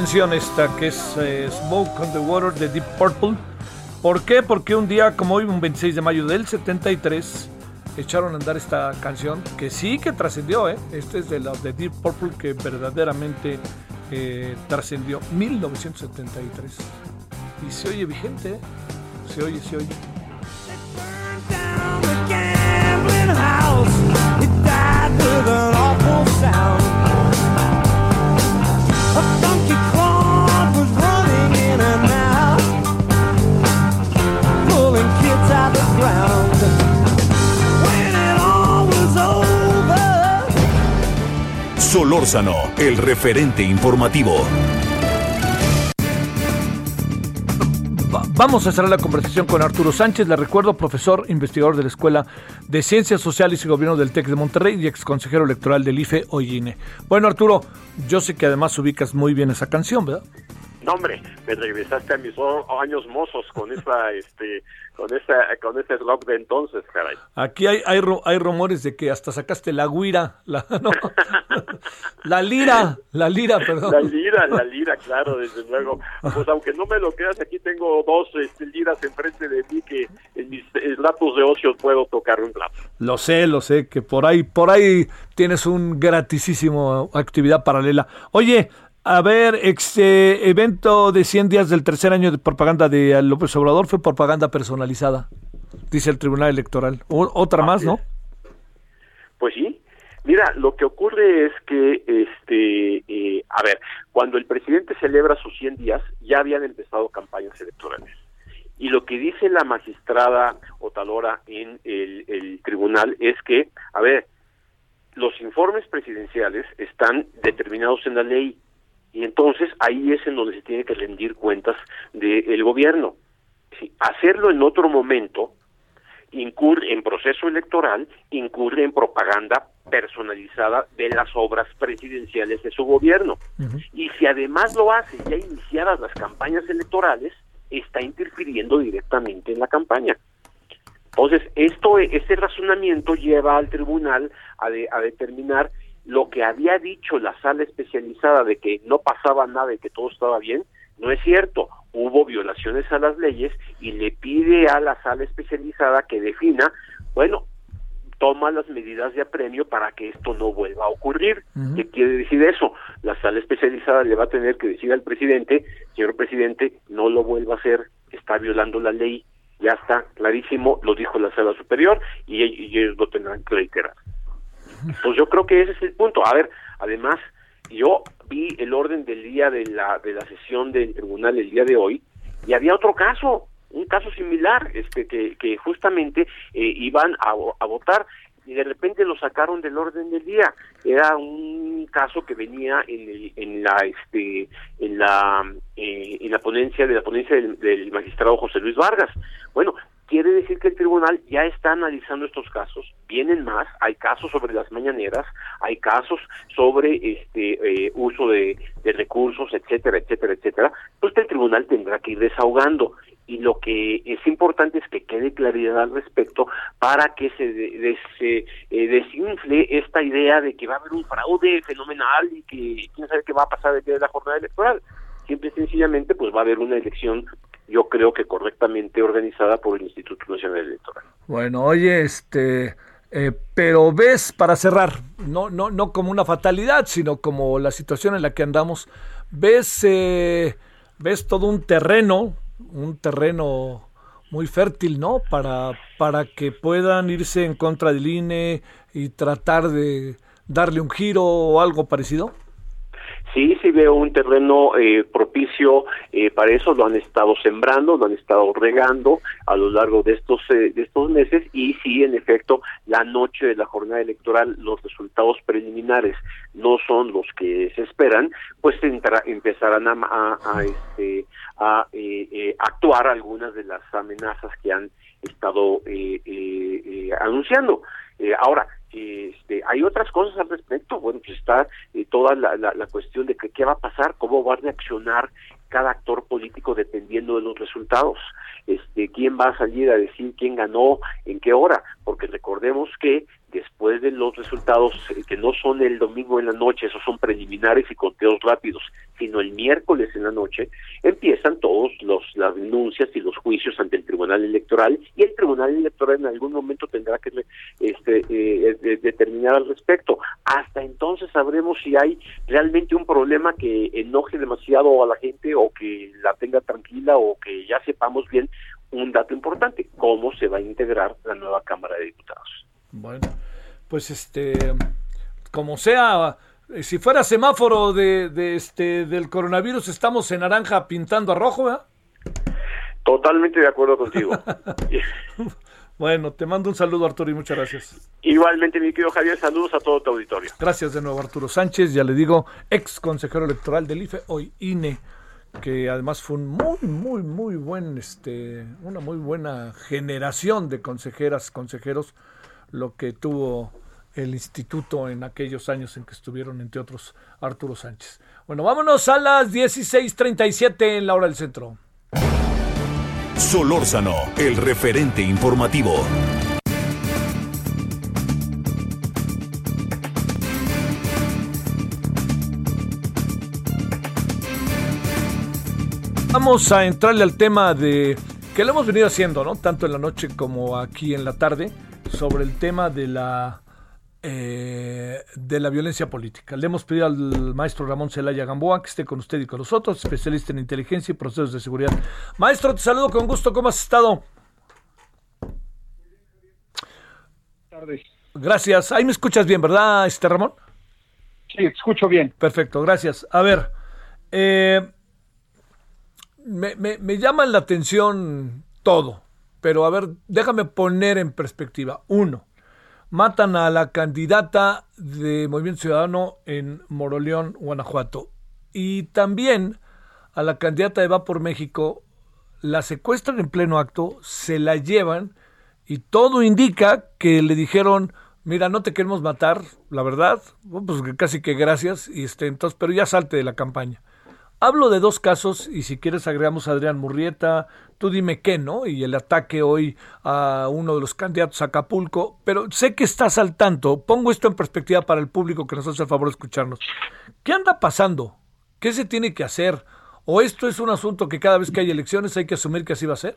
Canción esta que es eh, Smoke on the Water de Deep Purple. ¿Por qué? Porque un día como hoy, un 26 de mayo del 73, echaron a andar esta canción que sí que trascendió, ¿eh? Este es de la de Deep Purple que verdaderamente eh, trascendió 1973. Y se oye vigente, ¿eh? Se oye, se oye. El referente informativo. Vamos a cerrar la conversación con Arturo Sánchez, le recuerdo, profesor investigador de la Escuela de Ciencias Sociales y Gobierno del TEC de Monterrey y ex consejero electoral del IFE Oyine. Bueno, Arturo, yo sé que además ubicas muy bien esa canción, ¿verdad? No, hombre, me regresaste a mis años mozos con esa, este, con esa, con ese rock de entonces, caray. Aquí hay, hay, hay rumores de que hasta sacaste la guira, la, la lira, la lira, perdón. La lira, la lira, claro, desde luego. Pues aunque no me lo creas, aquí tengo dos este, liras enfrente de mí que en mis ratos de ocio puedo tocar un plato. Lo sé, lo sé, que por ahí, por ahí tienes un gratisísimo actividad paralela. Oye, a ver, este evento de 100 días del tercer año de propaganda de López Obrador fue propaganda personalizada, dice el Tribunal Electoral. otra más, ¿no? Pues sí. Mira, lo que ocurre es que, este, eh, a ver, cuando el presidente celebra sus 100 días, ya habían empezado campañas electorales. Y lo que dice la magistrada Otalora en el, el tribunal es que, a ver, los informes presidenciales están determinados en la ley y entonces ahí es en donde se tiene que rendir cuentas del gobierno. hacerlo en otro momento incurre en proceso electoral, incurre en propaganda personalizada de las obras presidenciales de su gobierno. Y si además lo hace ya iniciadas las campañas electorales, está interfiriendo directamente en la campaña. Entonces, esto, este razonamiento lleva al tribunal a, a determinar lo que había dicho la sala especializada de que no pasaba nada y que todo estaba bien, no es cierto. Hubo violaciones a las leyes y le pide a la sala especializada que defina, bueno, toma las medidas de apremio para que esto no vuelva a ocurrir. ¿Qué quiere decir eso? La sala especializada le va a tener que decir al presidente, señor presidente, no lo vuelva a hacer, está violando la ley, ya está clarísimo, lo dijo la sala superior y, ellos lo tendrán que reiterar. Pues yo creo que ese es el punto. A ver, además, yo vi el orden del día de la, de la sesión del tribunal el día de hoy y había otro caso, un caso similar, este que, justamente eh, iban a, a votar y de repente lo sacaron del orden del día. Era un caso que venía en, el, en la este en la eh, en la ponencia de la ponencia del, del, magistrado José Luis Vargas. Bueno, quiere decir que el tribunal ya está analizando estos casos. Vienen más, hay casos sobre las mañaneras, hay casos sobre este eh, uso de, de recursos, etcétera, etcétera, etcétera. Pues el tribunal tendrá que ir desahogando y lo que es importante es que quede claridad al respecto para que se, eh, desinfle esta idea de que va a haber un fraude fenomenal y que quién sabe qué va a pasar de la jornada electoral. Simple y sencillamente, pues va a haber una elección, yo creo que correctamente organizada por el Instituto Nacional Electoral. Bueno, oye, este, eh, pero ves, para cerrar, no, no, no como una fatalidad, sino como la situación en la que andamos, ves, eh, ves todo un terreno un terreno muy fértil, ¿no? Para, para que puedan irse en contra del INE y tratar de darle un giro o algo parecido sí, sí veo un terreno eh, propicio eh, para eso, lo han estado sembrando, lo han estado regando a lo largo de estos, eh, de estos meses. Y sí, en efecto, la noche de la jornada electoral los resultados preliminares no son los que se esperan, pues empezarán a, a, este, a actuar algunas de las amenazas que han estado anunciando. ahora, este, hay otras cosas al respecto. Bueno, pues está eh, toda la, la, cuestión de que, qué va a pasar, cómo va a reaccionar cada actor político dependiendo de los resultados. Este, quién va a salir a decir quién ganó, en qué hora, porque recordemos que después de los resultados eh, que no son el domingo en la noche, esos son preliminares y conteos rápidos, sino el miércoles en la noche, empiezan todos los las denuncias y los juicios ante el Tribunal Electoral y el Tribunal Electoral en algún momento tendrá que este, eh, determinar al respecto. Hasta entonces sabremos si hay realmente un problema que enoje demasiado a la gente o que la tenga tranquila o que ya sepamos bien un dato importante, cómo se va a integrar la nueva Cámara de Diputados. Bueno, pues este, como sea, si fuera semáforo de, de este del coronavirus, estamos en naranja pintando a rojo, ¿verdad? Totalmente de acuerdo contigo. bueno, te mando un saludo, Arturo, y muchas gracias. Igualmente, mi querido Javier, saludos a todo tu auditorio. Gracias de nuevo, Arturo Sánchez, ya le digo, ex consejero electoral del IFE, hoy INE que además fue un muy, muy, muy buen, este, una muy buena generación de consejeras, consejeros, lo que tuvo el instituto en aquellos años en que estuvieron, entre otros, Arturo Sánchez. Bueno, vámonos a las 16:37 en la hora del centro. Solórzano, el referente informativo. Vamos a entrarle al tema de que lo hemos venido haciendo, ¿no? Tanto en la noche como aquí en la tarde, sobre el tema de la eh, de la violencia política. Le hemos pedido al maestro Ramón Celaya Gamboa que esté con usted y con nosotros, especialista en inteligencia y procesos de seguridad. Maestro, te saludo con gusto. ¿Cómo has estado? Tardes. Gracias. Ahí me escuchas bien, ¿verdad, este Ramón? Sí, escucho bien. Perfecto, gracias. A ver, eh, me, me, me llaman la atención todo, pero a ver, déjame poner en perspectiva. Uno, matan a la candidata de Movimiento Ciudadano en Moroleón, Guanajuato. Y también a la candidata de Va por México la secuestran en pleno acto, se la llevan y todo indica que le dijeron, mira, no te queremos matar, la verdad, pues casi que gracias, y este, entonces, pero ya salte de la campaña. Hablo de dos casos y si quieres agregamos a Adrián Murrieta, tú dime qué, ¿no? Y el ataque hoy a uno de los candidatos a Acapulco, pero sé que estás al tanto. Pongo esto en perspectiva para el público que nos hace el favor de escucharnos. ¿Qué anda pasando? ¿Qué se tiene que hacer? ¿O esto es un asunto que cada vez que hay elecciones hay que asumir que así va a ser?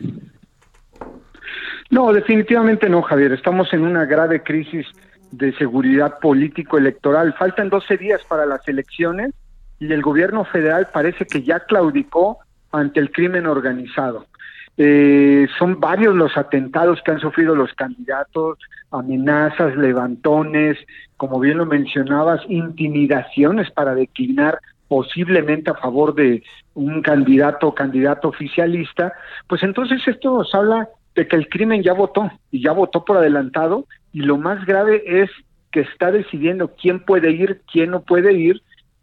No, definitivamente no, Javier. Estamos en una grave crisis de seguridad político-electoral. Faltan 12 días para las elecciones y el gobierno federal parece que ya claudicó ante el crimen organizado. Eh, son varios los atentados que han sufrido los candidatos, amenazas, levantones, como bien lo mencionabas, intimidaciones para declinar posiblemente a favor de un candidato o candidato oficialista, pues entonces esto nos habla de que el crimen ya votó y ya votó por adelantado y lo más grave es que está decidiendo quién puede ir, quién no puede ir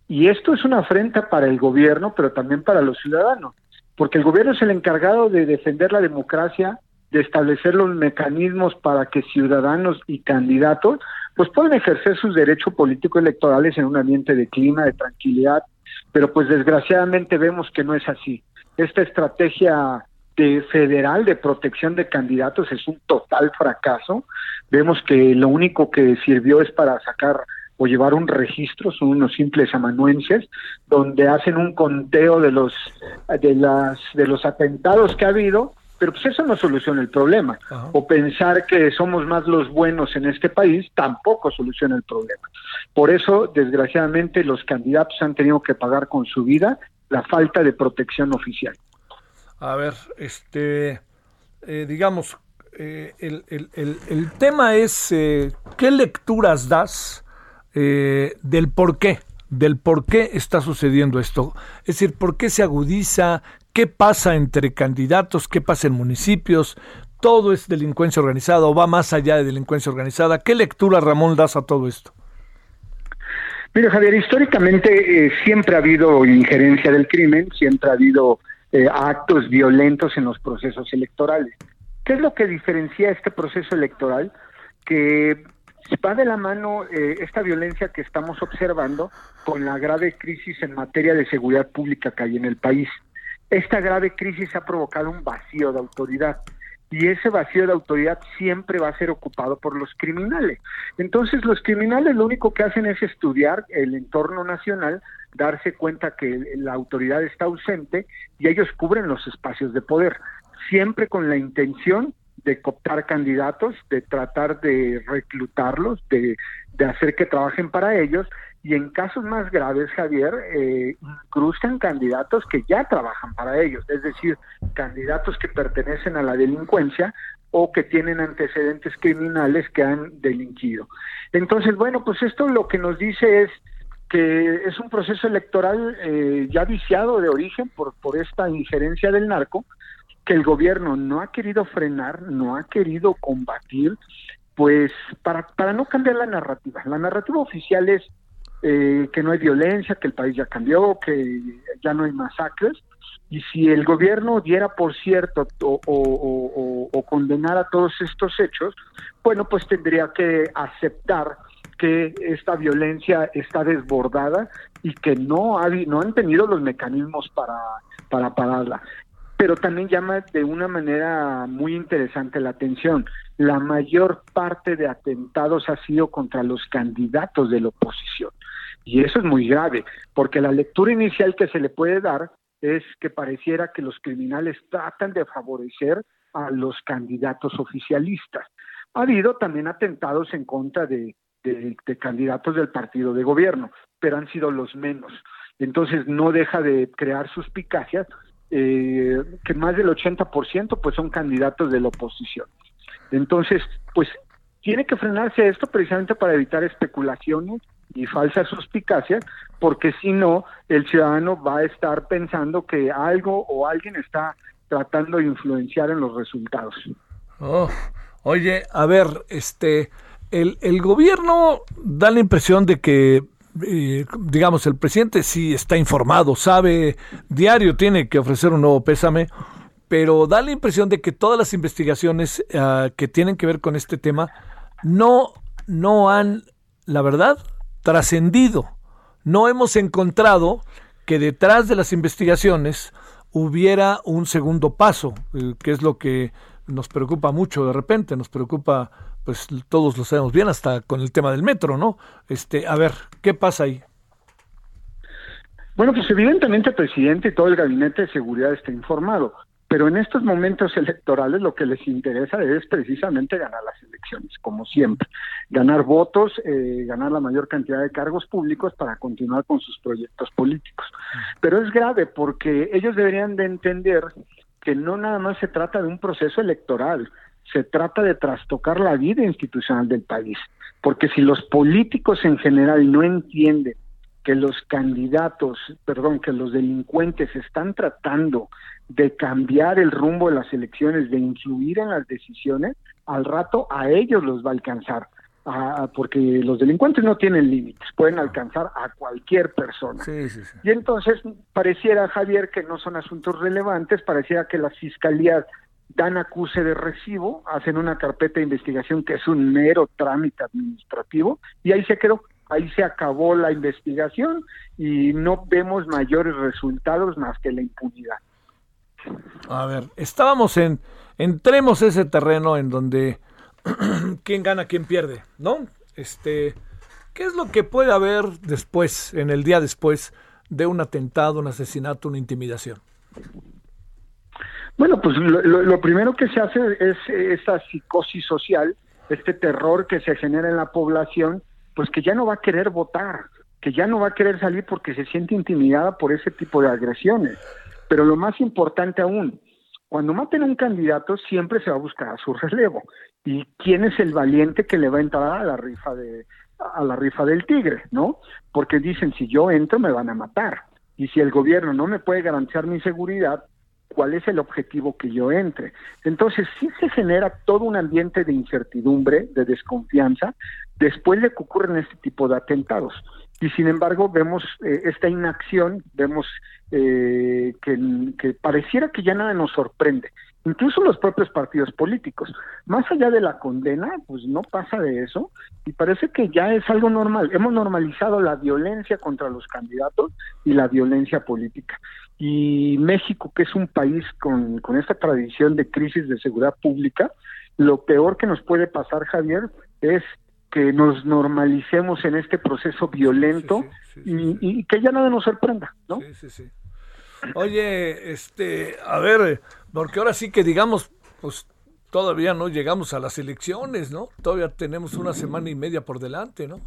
y esto es una afrenta para el gobierno, pero también para los ciudadanos, porque el gobierno es el encargado de defender la democracia, de establecer los mecanismos para que ciudadanos y candidatos pues puedan ejercer sus derechos políticos electorales en un ambiente de clima, de tranquilidad, pero pues desgraciadamente vemos que no es así. Esta estrategia de federal de protección de candidatos es un total fracaso. Vemos que lo único que sirvió es para sacar o llevar un registro, son unos simples amanuenses, donde hacen un conteo de los de las de los atentados que ha habido, pero pues eso no soluciona el problema. O pensar que somos más los buenos en este país tampoco soluciona el problema. Por eso, desgraciadamente, los candidatos han tenido que pagar con su vida la falta de protección oficial. A ver, este, eh, digamos, eh, el, el, el, tema es eh, qué lecturas das eh, del por qué, del por qué está sucediendo esto. Es decir, por qué se agudiza, qué pasa entre candidatos, qué pasa en municipios. Todo es delincuencia organizada o va más allá de delincuencia organizada. ¿Qué lectura, Ramón, das a todo esto? Mira, Javier, históricamente eh, siempre ha habido injerencia del crimen, siempre ha habido eh, actos violentos en los procesos electorales. ¿Qué es lo que diferencia este proceso electoral? Que va de la mano eh, esta violencia que estamos observando con la grave crisis en materia de seguridad pública que hay en el país. Esta grave crisis ha provocado un vacío de autoridad y ese vacío de autoridad siempre va a ser ocupado por los criminales. Entonces los criminales lo único que hacen es estudiar el entorno nacional, darse cuenta que la autoridad está ausente y ellos cubren los espacios de poder, siempre con la intención de cooptar candidatos, de tratar de reclutarlos, de, hacer que trabajen para ellos y en casos más graves, Javier, eh, incrustan candidatos que ya trabajan para ellos, es decir, candidatos que pertenecen a la delincuencia o que tienen antecedentes criminales que han delinquido. Entonces, bueno, pues esto lo que nos dice es que es un proceso electoral eh, ya viciado de origen por, por esta injerencia del narco, que el gobierno no ha querido frenar, no ha querido combatir, pues para, para no cambiar la narrativa. La narrativa oficial es eh, que no hay violencia, que el país ya cambió, que ya no hay masacres. Y si el gobierno diera por cierto o, o, condenara todos estos hechos, bueno, pues tendría que aceptar que esta violencia está desbordada y que no, ha, no han tenido los mecanismos para, para pararla pero también llama de una manera muy interesante la atención. La mayor parte de atentados ha sido contra los candidatos de la oposición. Y eso es muy grave, porque la lectura inicial que se le puede dar es que pareciera que los criminales tratan de favorecer a los candidatos oficialistas. Ha habido también atentados en contra de, de, de candidatos del partido de gobierno, pero han sido los menos. Entonces no deja de crear suspicacias eh, que más del 80% pues son candidatos de la oposición. Entonces, pues tiene que frenarse esto precisamente para evitar especulaciones y falsas suspicacias, porque si no, el ciudadano va a estar pensando que algo o alguien está tratando de influenciar en los resultados. Oh, oye, a ver, este, el, el gobierno da la impresión de que digamos, el presidente sí está informado, sabe, diario tiene que ofrecer un nuevo pésame, pero da la impresión de que todas las investigaciones ah, que tienen que ver con este tema no, no han, la verdad, trascendido. No hemos encontrado que detrás de las investigaciones hubiera un segundo paso, eh, que es lo que nos preocupa mucho de repente, nos preocupa, pues todos lo sabemos bien, hasta con el tema del metro, ¿no? Este, a ver, ¿qué pasa ahí? Bueno, pues evidentemente el presidente y todo el gabinete de seguridad está informado, pero en estos momentos electorales lo que les interesa es precisamente ganar las elecciones, como siempre, ganar votos, eh, ganar la mayor cantidad de cargos públicos para continuar con sus proyectos políticos. Pero es grave porque ellos deberían de entender que no nada más se trata de un proceso electoral, se trata de trastocar la vida institucional del país, porque si los políticos en general no entienden que los candidatos, perdón, que los delincuentes están tratando de cambiar el rumbo de las elecciones, de influir en las decisiones, al rato a ellos los va a alcanzar, porque los delincuentes no tienen límites, pueden alcanzar a cualquier persona. Y entonces pareciera, Javier, que no son asuntos relevantes, pareciera que las fiscalías dan acuse de recibo, hacen una carpeta de investigación que es un mero trámite administrativo, y ahí se quedó ahí se acabó la investigación y no vemos mayores resultados más que la impunidad. A ver, estábamos en, entremos ese terreno en donde quién gana, quién pierde, ¿no? Este, ¿qué es lo que puede haber después, en el día después de un atentado, un asesinato, una intimidación? Bueno, pues lo, primero que se hace es esa psicosis social, este terror que se genera en la población pues que ya no va a querer votar, que ya no va a querer salir porque se siente intimidada por ese tipo de agresiones. Pero lo más importante aún, cuando maten a un candidato siempre se va a buscar a su relevo. ¿Y quién es el valiente que le va a entrar a la rifa de a la rifa del tigre, ¿no? Porque dicen si yo entro me van a matar. Y si el gobierno no me puede garantizar mi seguridad, cuál es el objetivo que yo entre. Entonces sí se genera todo un ambiente de incertidumbre, de desconfianza, después de que ocurren este tipo de atentados. Y sin embargo vemos eh, esta inacción, vemos eh, que, pareciera que ya nada nos sorprende, incluso los propios partidos políticos. Más allá de la condena, pues no pasa de eso y parece que ya es algo normal. Hemos normalizado la violencia contra los candidatos y la violencia política. Y México, que es un país con, con esta tradición de crisis de seguridad pública, lo peor que nos puede pasar, Javier, es que nos normalicemos en este proceso violento y, que ya nada nos sorprenda, ¿no? Sí, sí, sí. Oye, este, a ver, porque ahora sí que digamos, pues todavía no llegamos a las elecciones, ¿no? Todavía tenemos una semana y media por delante, ¿no?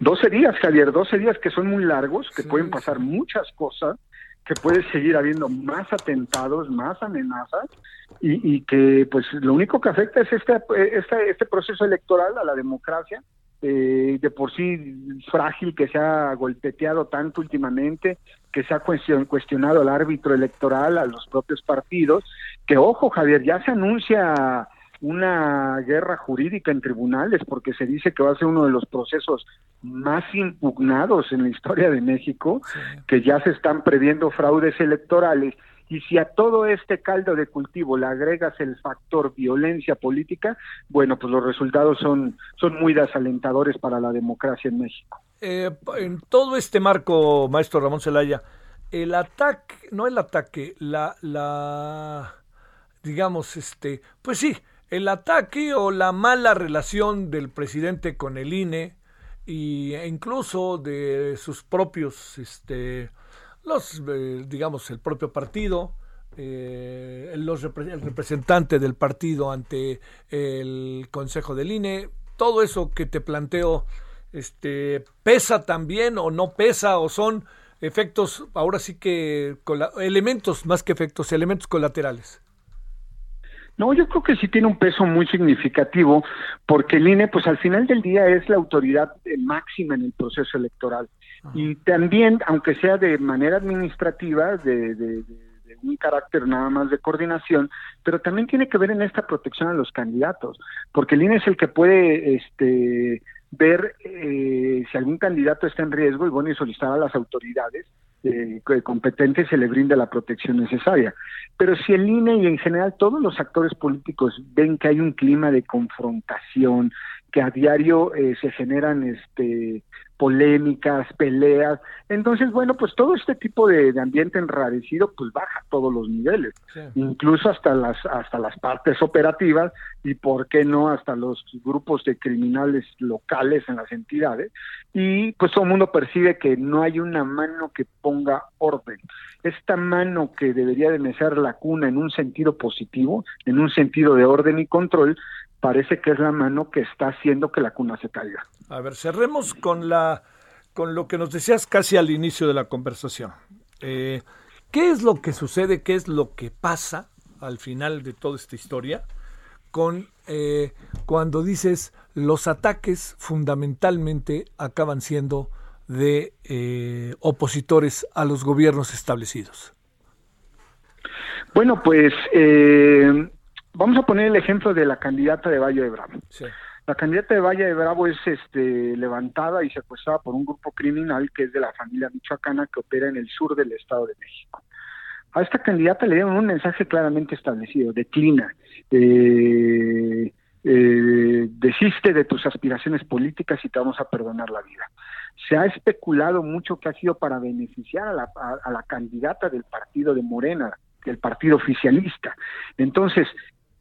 12 días, Javier, 12 días que son muy largos, que pueden pasar muchas cosas, que puede seguir habiendo más atentados, más amenazas y, que pues lo único que afecta es este, este, este proceso electoral a la democracia, eh, de por sí frágil que se ha golpeteado tanto últimamente, que se ha cuestionado al árbitro electoral, a los propios partidos, que ojo Javier, ya se anuncia una guerra jurídica en tribunales porque se dice que va a ser uno de los procesos más impugnados en la historia de México, que ya se están previendo fraudes electorales. Y si a todo este caldo de cultivo le agregas el factor violencia política, bueno, pues los resultados son, son muy desalentadores para la democracia en México. Eh, en todo este marco, maestro Ramón Zelaya, el ataque, no el ataque, la, la, digamos, este, pues sí, el ataque o la mala relación del presidente con el INE e incluso de sus propios, este, los, eh, digamos, el propio partido, eh, el representante del partido ante el Consejo del INE, todo eso que te planteo, este, pesa también o no pesa o son efectos, ahora sí que elementos más que efectos, elementos colaterales. No, yo creo que sí tiene un peso muy significativo porque el INE, pues al final del día es la autoridad eh, máxima en el proceso electoral. Y también, aunque sea de manera administrativa, de, un carácter nada más de coordinación, pero también tiene que ver en esta protección a los candidatos, porque el INE es el que puede este, ver eh, si algún candidato está en riesgo y bueno, y solicitar a las autoridades eh, competente se le brinda la protección necesaria. Pero si el INE y en general todos los actores políticos ven que hay un clima de confrontación, que a diario eh, se generan este polémicas, peleas. Entonces, bueno, pues todo este tipo de, ambiente enrarecido pues baja a todos los niveles, incluso hasta las hasta las partes operativas y por qué no hasta los grupos de criminales locales en las entidades y pues todo el mundo percibe que no hay una mano que ponga orden. Esta mano que debería de mecer la cuna en un sentido positivo, en un sentido de orden y control, parece que es la mano que está haciendo que la cuna se caiga. A ver, cerremos con la con lo que nos decías casi al inicio de la conversación. Eh, ¿Qué es lo que sucede? ¿Qué es lo que pasa al final de toda esta historia con eh, cuando dices los ataques fundamentalmente acaban siendo de eh, opositores a los gobiernos establecidos? Bueno, pues eh, vamos a poner el ejemplo de la candidata de Valle de Bravo. La candidata de Valle de Bravo es este, levantada y secuestrada por un grupo criminal que es de la familia michoacana que opera en el sur del Estado de México. A esta candidata le dieron un mensaje claramente establecido, declina, eh, eh, desiste de tus aspiraciones políticas y te vamos a perdonar la vida. Se ha especulado mucho que ha sido para beneficiar a la, a la candidata del partido de Morena, del partido oficialista. Entonces,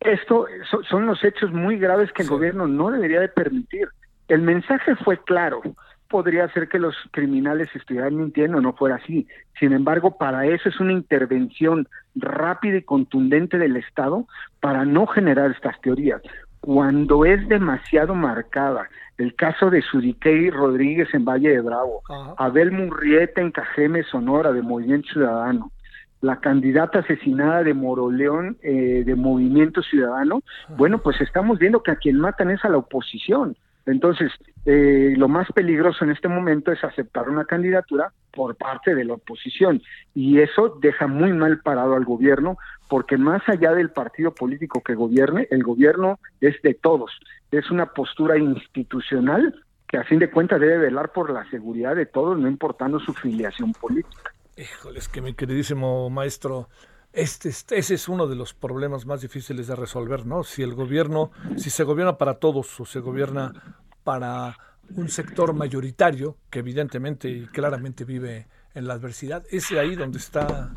esto son los hechos muy graves que el gobierno no debería de permitir. El mensaje fue claro. Podría ser que los criminales estuvieran mintiendo, no fuera así. Sin embargo, para eso es una intervención rápida y contundente del Estado para no generar estas teorías. Cuando es demasiado marcada, el caso de Suriquey Rodríguez en Valle de Bravo, Abel Murrieta en Cajeme, Sonora, de Movimiento Ciudadano, la candidata asesinada de Moroleón eh, de Movimiento Ciudadano, bueno, pues estamos viendo que a quien matan es a la oposición. Entonces, eh, lo más peligroso en este momento es aceptar una candidatura por parte de la oposición y eso deja muy mal parado al gobierno porque más allá del partido político que gobierne, el gobierno es de todos. Es una postura institucional que a fin de cuentas debe velar por la seguridad de todos, no importando su filiación política. Híjole, es que mi queridísimo maestro, este, este, ese es uno de los problemas más difíciles de resolver, ¿no? Si el gobierno, si se gobierna para todos o se gobierna para un sector mayoritario que evidentemente y claramente vive en la adversidad, es ahí donde está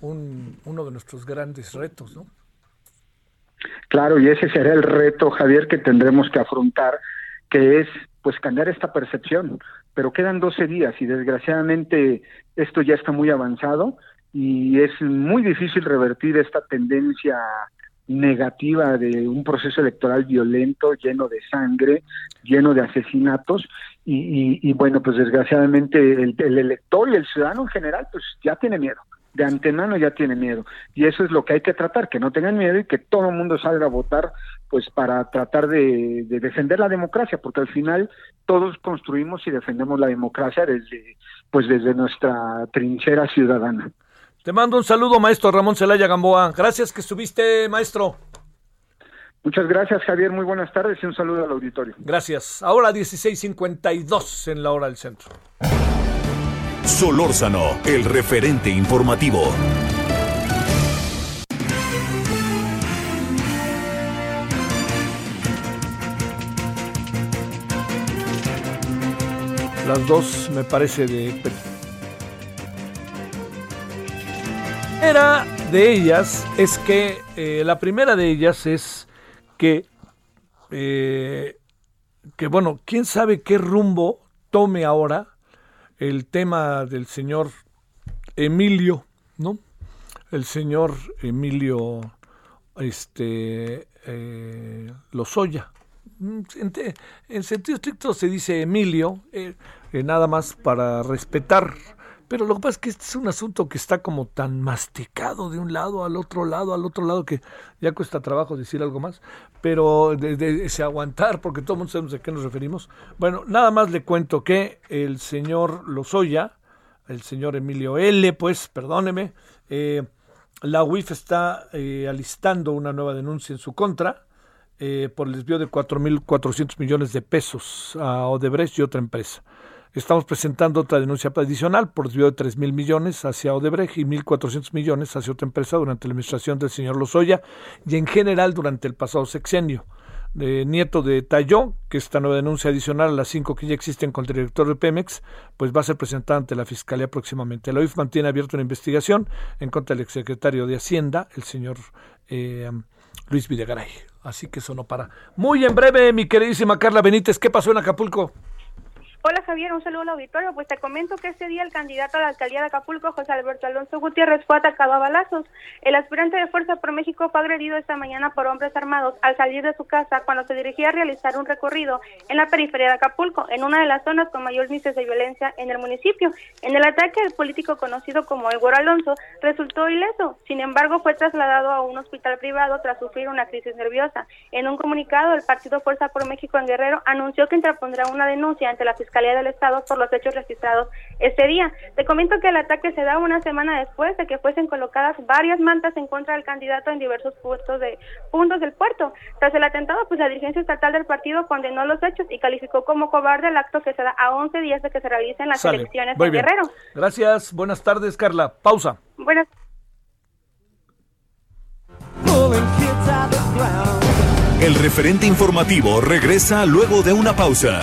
uno de nuestros grandes retos, ¿no? Claro, y ese será el reto, Javier, que tendremos que afrontar, que es pues cambiar esta percepción. Pero quedan 12 días y desgraciadamente esto ya está muy avanzado y es muy difícil revertir esta tendencia negativa de un proceso electoral violento, lleno de sangre, lleno de asesinatos y, bueno, pues desgraciadamente el, el, elector y el ciudadano en general pues ya tiene miedo, de antemano ya tiene miedo y eso es lo que hay que tratar, que no tengan miedo y que todo el mundo salga a votar pues para tratar de, de defender la democracia, porque al final todos construimos y defendemos la democracia desde pues desde nuestra trinchera ciudadana. Te mando un saludo, maestro Ramón Celaya Gamboa. Gracias que estuviste, maestro. Muchas gracias, Javier. Muy buenas tardes y un saludo al auditorio. Gracias. Ahora 16:52 en la hora del centro. Solórzano, el referente informativo. Las dos me parece de... Era de ellas es que eh, la primera de ellas es que eh, que bueno, quién sabe qué rumbo tome ahora el tema del señor Emilio, ¿no? El señor Emilio este eh, Lozoya. Mm, en, sentido estricto se dice Emilio, eh, eh, nada más para respetar. Pero lo que pasa es que este es un asunto que está como tan masticado de un lado al otro lado, al otro lado, que ya cuesta trabajo decir algo más. Pero de, ese aguantar, porque todo el mundo sabe a qué nos referimos. Bueno, nada más le cuento que el señor Lozoya, el señor Emilio L., pues, perdóneme, eh, la UIF está alistando una nueva denuncia en su contra eh, por el desvío de 4.400 millones de pesos a Odebrecht y otra empresa. Estamos presentando otra denuncia adicional por desvío de 3.000 millones hacia Odebrecht y 1.400 millones hacia otra empresa durante la administración del señor Lozoya y en general durante el pasado sexenio. de nieto de Talló, que esta nueva denuncia adicional a las cinco que ya existen contra el director de Pemex, pues va a ser presentada ante la Fiscalía próximamente. La OIF mantiene abierta una investigación en contra del exsecretario de Hacienda, el señor eh, Luis Videgaray. Así que eso no para. Muy en breve, mi queridísima Carla Benítez, ¿qué pasó en Acapulco? Hola Javier, un saludo al auditorio. Pues te comento que este día el candidato a la alcaldía de Acapulco, José Alberto Alonso Gutiérrez, fue atacado a balazos. El aspirante de Fuerza por México fue agredido esta mañana por hombres armados al salir de su casa cuando se dirigía a realizar un recorrido en la periferia de Acapulco, en una de las zonas con mayor índice de violencia en el municipio. En el ataque, el político conocido como Igor Alonso resultó ileso. Sin embargo, fue trasladado a un hospital privado tras sufrir una crisis nerviosa. En un comunicado, el partido Fuerza por México en Guerrero anunció que interpondrá una denuncia ante la Fiscalía del Estado por los hechos registrados este día. Te comento que el ataque se da una semana después de que fuesen colocadas varias mantas en contra del candidato en diversos puntos de puntos del puerto. Tras el atentado, pues la dirigencia estatal del partido condenó los hechos y calificó como cobarde el acto que se da a 11 días de que se realicen las elecciones en Guerrero. Gracias. Buenas tardes, Carla. Pausa. Buenas. El referente informativo regresa luego de una pausa.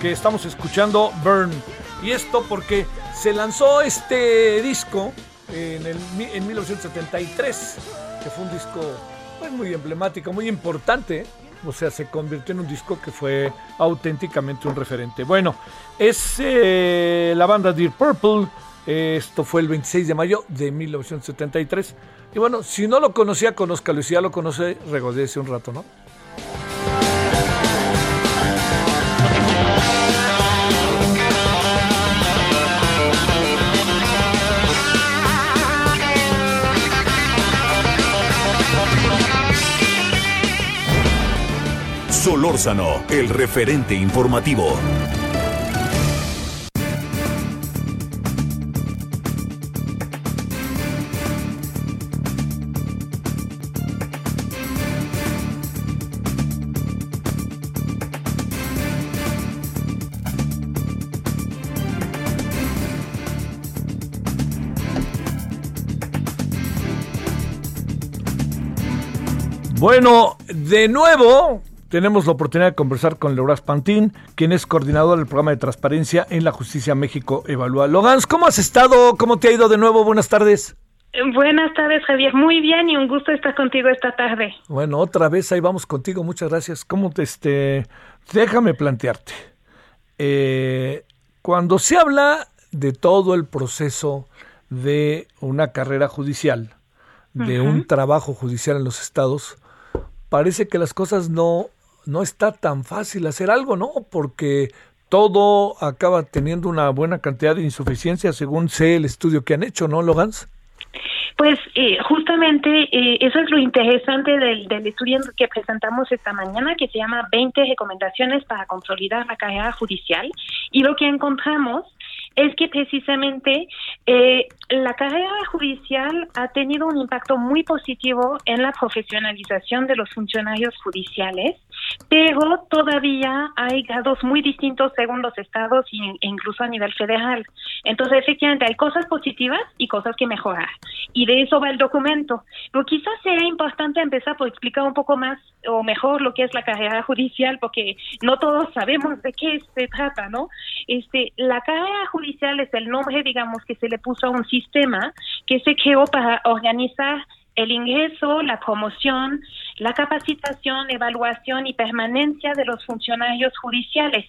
Que estamos escuchando Burn. Y esto porque se lanzó este disco en, el, en 1973, que fue un disco pues, muy emblemático, muy importante. O sea, se convirtió en un disco que fue auténticamente un referente. Bueno, es eh, la banda Dear Purple. Esto fue el 26 de mayo de 1973. Y bueno, si no lo conocía, conozca Si ya lo conoce, regodece un rato, ¿no? Solórzano, el referente informativo. Bueno, de nuevo, tenemos la oportunidad de conversar con Laura Pantín, quien es coordinador del programa de transparencia en la Justicia México Evalúa. Logans, ¿cómo has estado? ¿Cómo te ha ido de nuevo? Buenas tardes. Buenas tardes, Javier. Muy bien y un gusto estar contigo esta tarde. Bueno, otra vez ahí vamos contigo. Muchas gracias. ¿Cómo te este? Déjame plantearte. Eh, cuando se habla de todo el proceso de una carrera judicial, de un trabajo judicial en los estados, parece que las cosas no no está tan fácil hacer algo, ¿no? Porque todo acaba teniendo una buena cantidad de insuficiencia según sé el estudio que han hecho, ¿no, Logans? Pues eh, justamente eh, eso es lo interesante del, del, estudio que presentamos esta mañana, que se llama 20 recomendaciones para consolidar la carrera judicial. Y lo que encontramos es que precisamente eh, la carrera judicial ha tenido un impacto muy positivo en la profesionalización de los funcionarios judiciales, pero todavía hay grados muy distintos según los estados e incluso a nivel federal. Entonces, efectivamente, hay cosas positivas y cosas que mejorar. Y de eso va el documento. Pero quizás sea importante empezar por explicar un poco más o mejor lo que es la carrera judicial, porque no todos sabemos de qué se trata, ¿no? Este, la carrera judicial es el nombre, digamos, que se le puso a un sistema que se creó para organizar el ingreso, la promoción, la capacitación, evaluación y permanencia de los funcionarios judiciales.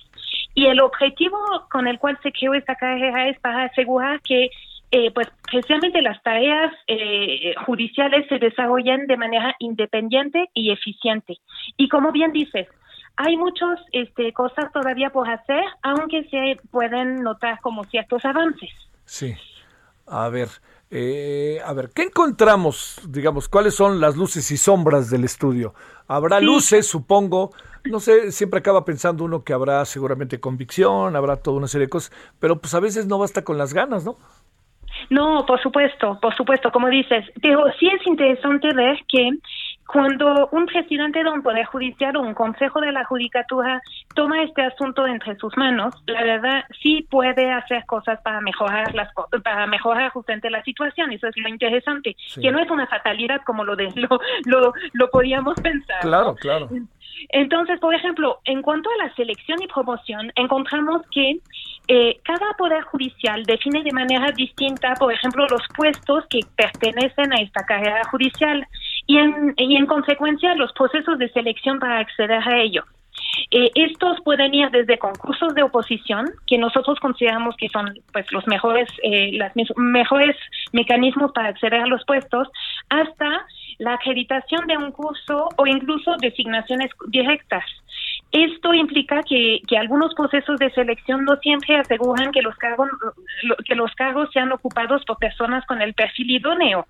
Y el objetivo con el cual se creó esta carrera es para asegurar que eh, pues precisamente las tareas eh, judiciales se desarrollen de manera independiente y eficiente. Y como bien dices, hay muchas este, cosas todavía por hacer, aunque se pueden notar como ciertos avances. Sí. A ver, eh, a ver, ¿qué encontramos? Digamos, ¿cuáles son las luces y sombras del estudio? Habrá luces, supongo. No sé, siempre acaba pensando uno que habrá seguramente convicción, habrá toda una serie de cosas, pero pues a veces no basta con las ganas, ¿no? No, por supuesto, por supuesto, como dices, pero sí es interesante ver que cuando un presidente de un poder judicial o un consejo de la judicatura toma este asunto entre sus manos, la verdad sí puede hacer cosas para mejorar las para mejorar justamente la situación. Eso es lo interesante, que no es una fatalidad como lo de, lo, lo, lo podíamos pensar. Claro, claro. Entonces, por ejemplo, en cuanto a la selección y promoción, encontramos que eh, cada poder judicial define de manera distinta, por ejemplo, los puestos que pertenecen a esta carrera judicial y en, y en consecuencia los procesos de selección para acceder a ello. Eh, estos pueden ir desde concursos de oposición, que nosotros consideramos que son pues los mejores, eh, las mejores mecanismos para acceder a los puestos, hasta la acreditación de un curso o incluso designaciones directas. Esto implica que, que, algunos procesos de selección no siempre aseguran que los cargos que los cargos sean ocupados por personas con el perfil idóneo.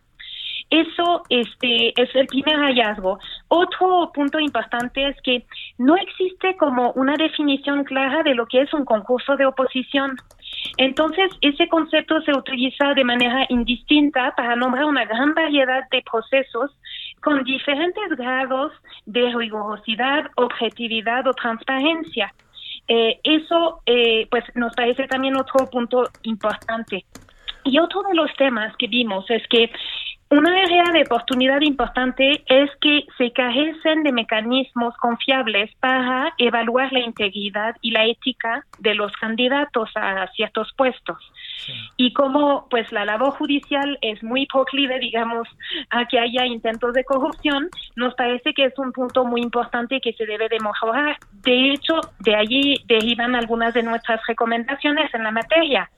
Eso este, es el primer hallazgo. Otro punto importante es que no existe como una definición clara de lo que es un concurso de oposición. Entonces, ese concepto se utiliza de manera indistinta para nombrar una gran variedad de procesos con diferentes grados de rigurosidad, objetividad o transparencia. Eh, eso, eh, pues, nos parece también otro punto importante. Y otro de los temas que vimos es que una área de oportunidad importante es que se carecen de mecanismos confiables para evaluar la integridad y la ética de los candidatos a ciertos puestos. Y como pues la labor judicial es muy proclive, digamos, a que haya intentos de corrupción, nos parece que es un punto muy importante que se debe de mejorar. De hecho, de allí derivan algunas de nuestras recomendaciones en la materia.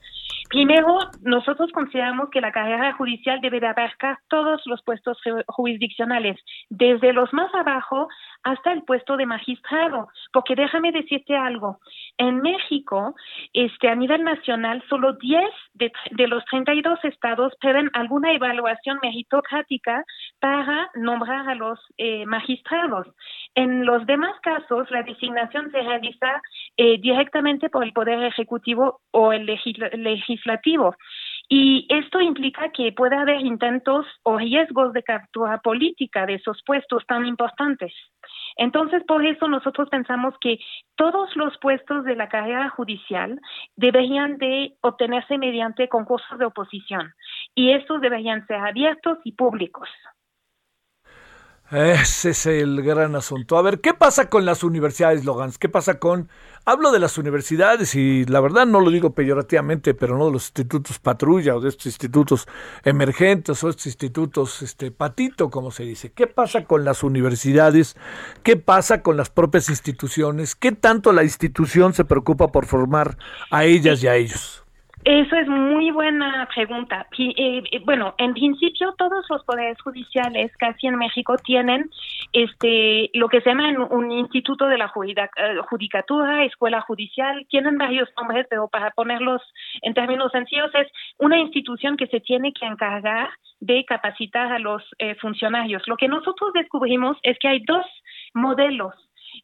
Primero, nosotros consideramos que la carrera judicial debe de abarcar todos los puestos jurisdiccionales, desde los más abajo hasta el puesto de magistrado, porque déjame decirte algo, en México, este, a nivel nacional, solo 10 de, de los 32 estados piden alguna evaluación meritocrática para nombrar a los eh, magistrados. En los demás casos, la designación se realiza eh, directamente por el Poder Ejecutivo o el legislativo. Y esto implica que puede haber intentos o riesgos de captura política de esos puestos tan importantes. Entonces, por eso nosotros pensamos que todos los puestos de la carrera judicial deberían de obtenerse mediante concursos de oposición y estos deberían ser abiertos y públicos. Ese es el gran asunto. A ver, ¿qué pasa con las universidades, Logans? ¿Qué pasa con... Hablo de las universidades y la verdad no lo digo peyorativamente, pero no de los institutos patrulla o de estos institutos emergentes o estos institutos este patito, como se dice. ¿Qué pasa con las universidades? ¿Qué pasa con las propias instituciones? ¿Qué tanto la institución se preocupa por formar a ellas y a ellos? Eso es muy buena pregunta. Eh, eh, bueno, en principio todos los poderes judiciales casi en México tienen este lo que se llama un instituto de la eh, judicatura, escuela judicial, tienen varios nombres, pero para ponerlos en términos sencillos es una institución que se tiene que encargar de capacitar a los funcionarios. Lo que nosotros descubrimos es que hay dos modelos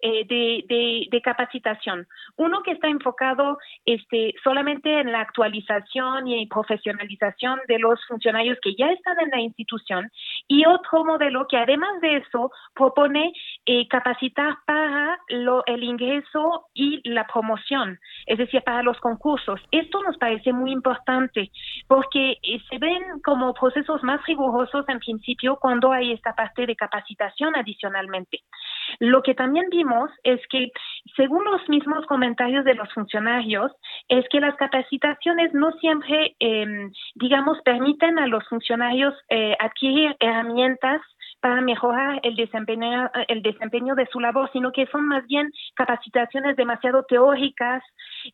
eh, de, capacitación. Uno que está enfocado este, solamente en la actualización y profesionalización de los funcionarios que ya están en la institución y otro modelo que además de eso propone eh, capacitar para lo, el ingreso y la promoción, es decir, para los concursos. Esto nos parece muy importante porque eh, se ven como procesos más rigurosos en principio cuando hay esta parte de capacitación adicionalmente. Lo que también vimos es que, según los mismos comentarios de los funcionarios, es que las capacitaciones no siempre, eh, digamos, permiten a los funcionarios eh, adquirir herramientas para mejorar el desempeño, el desempeño de su labor, sino que son más bien capacitaciones demasiado teóricas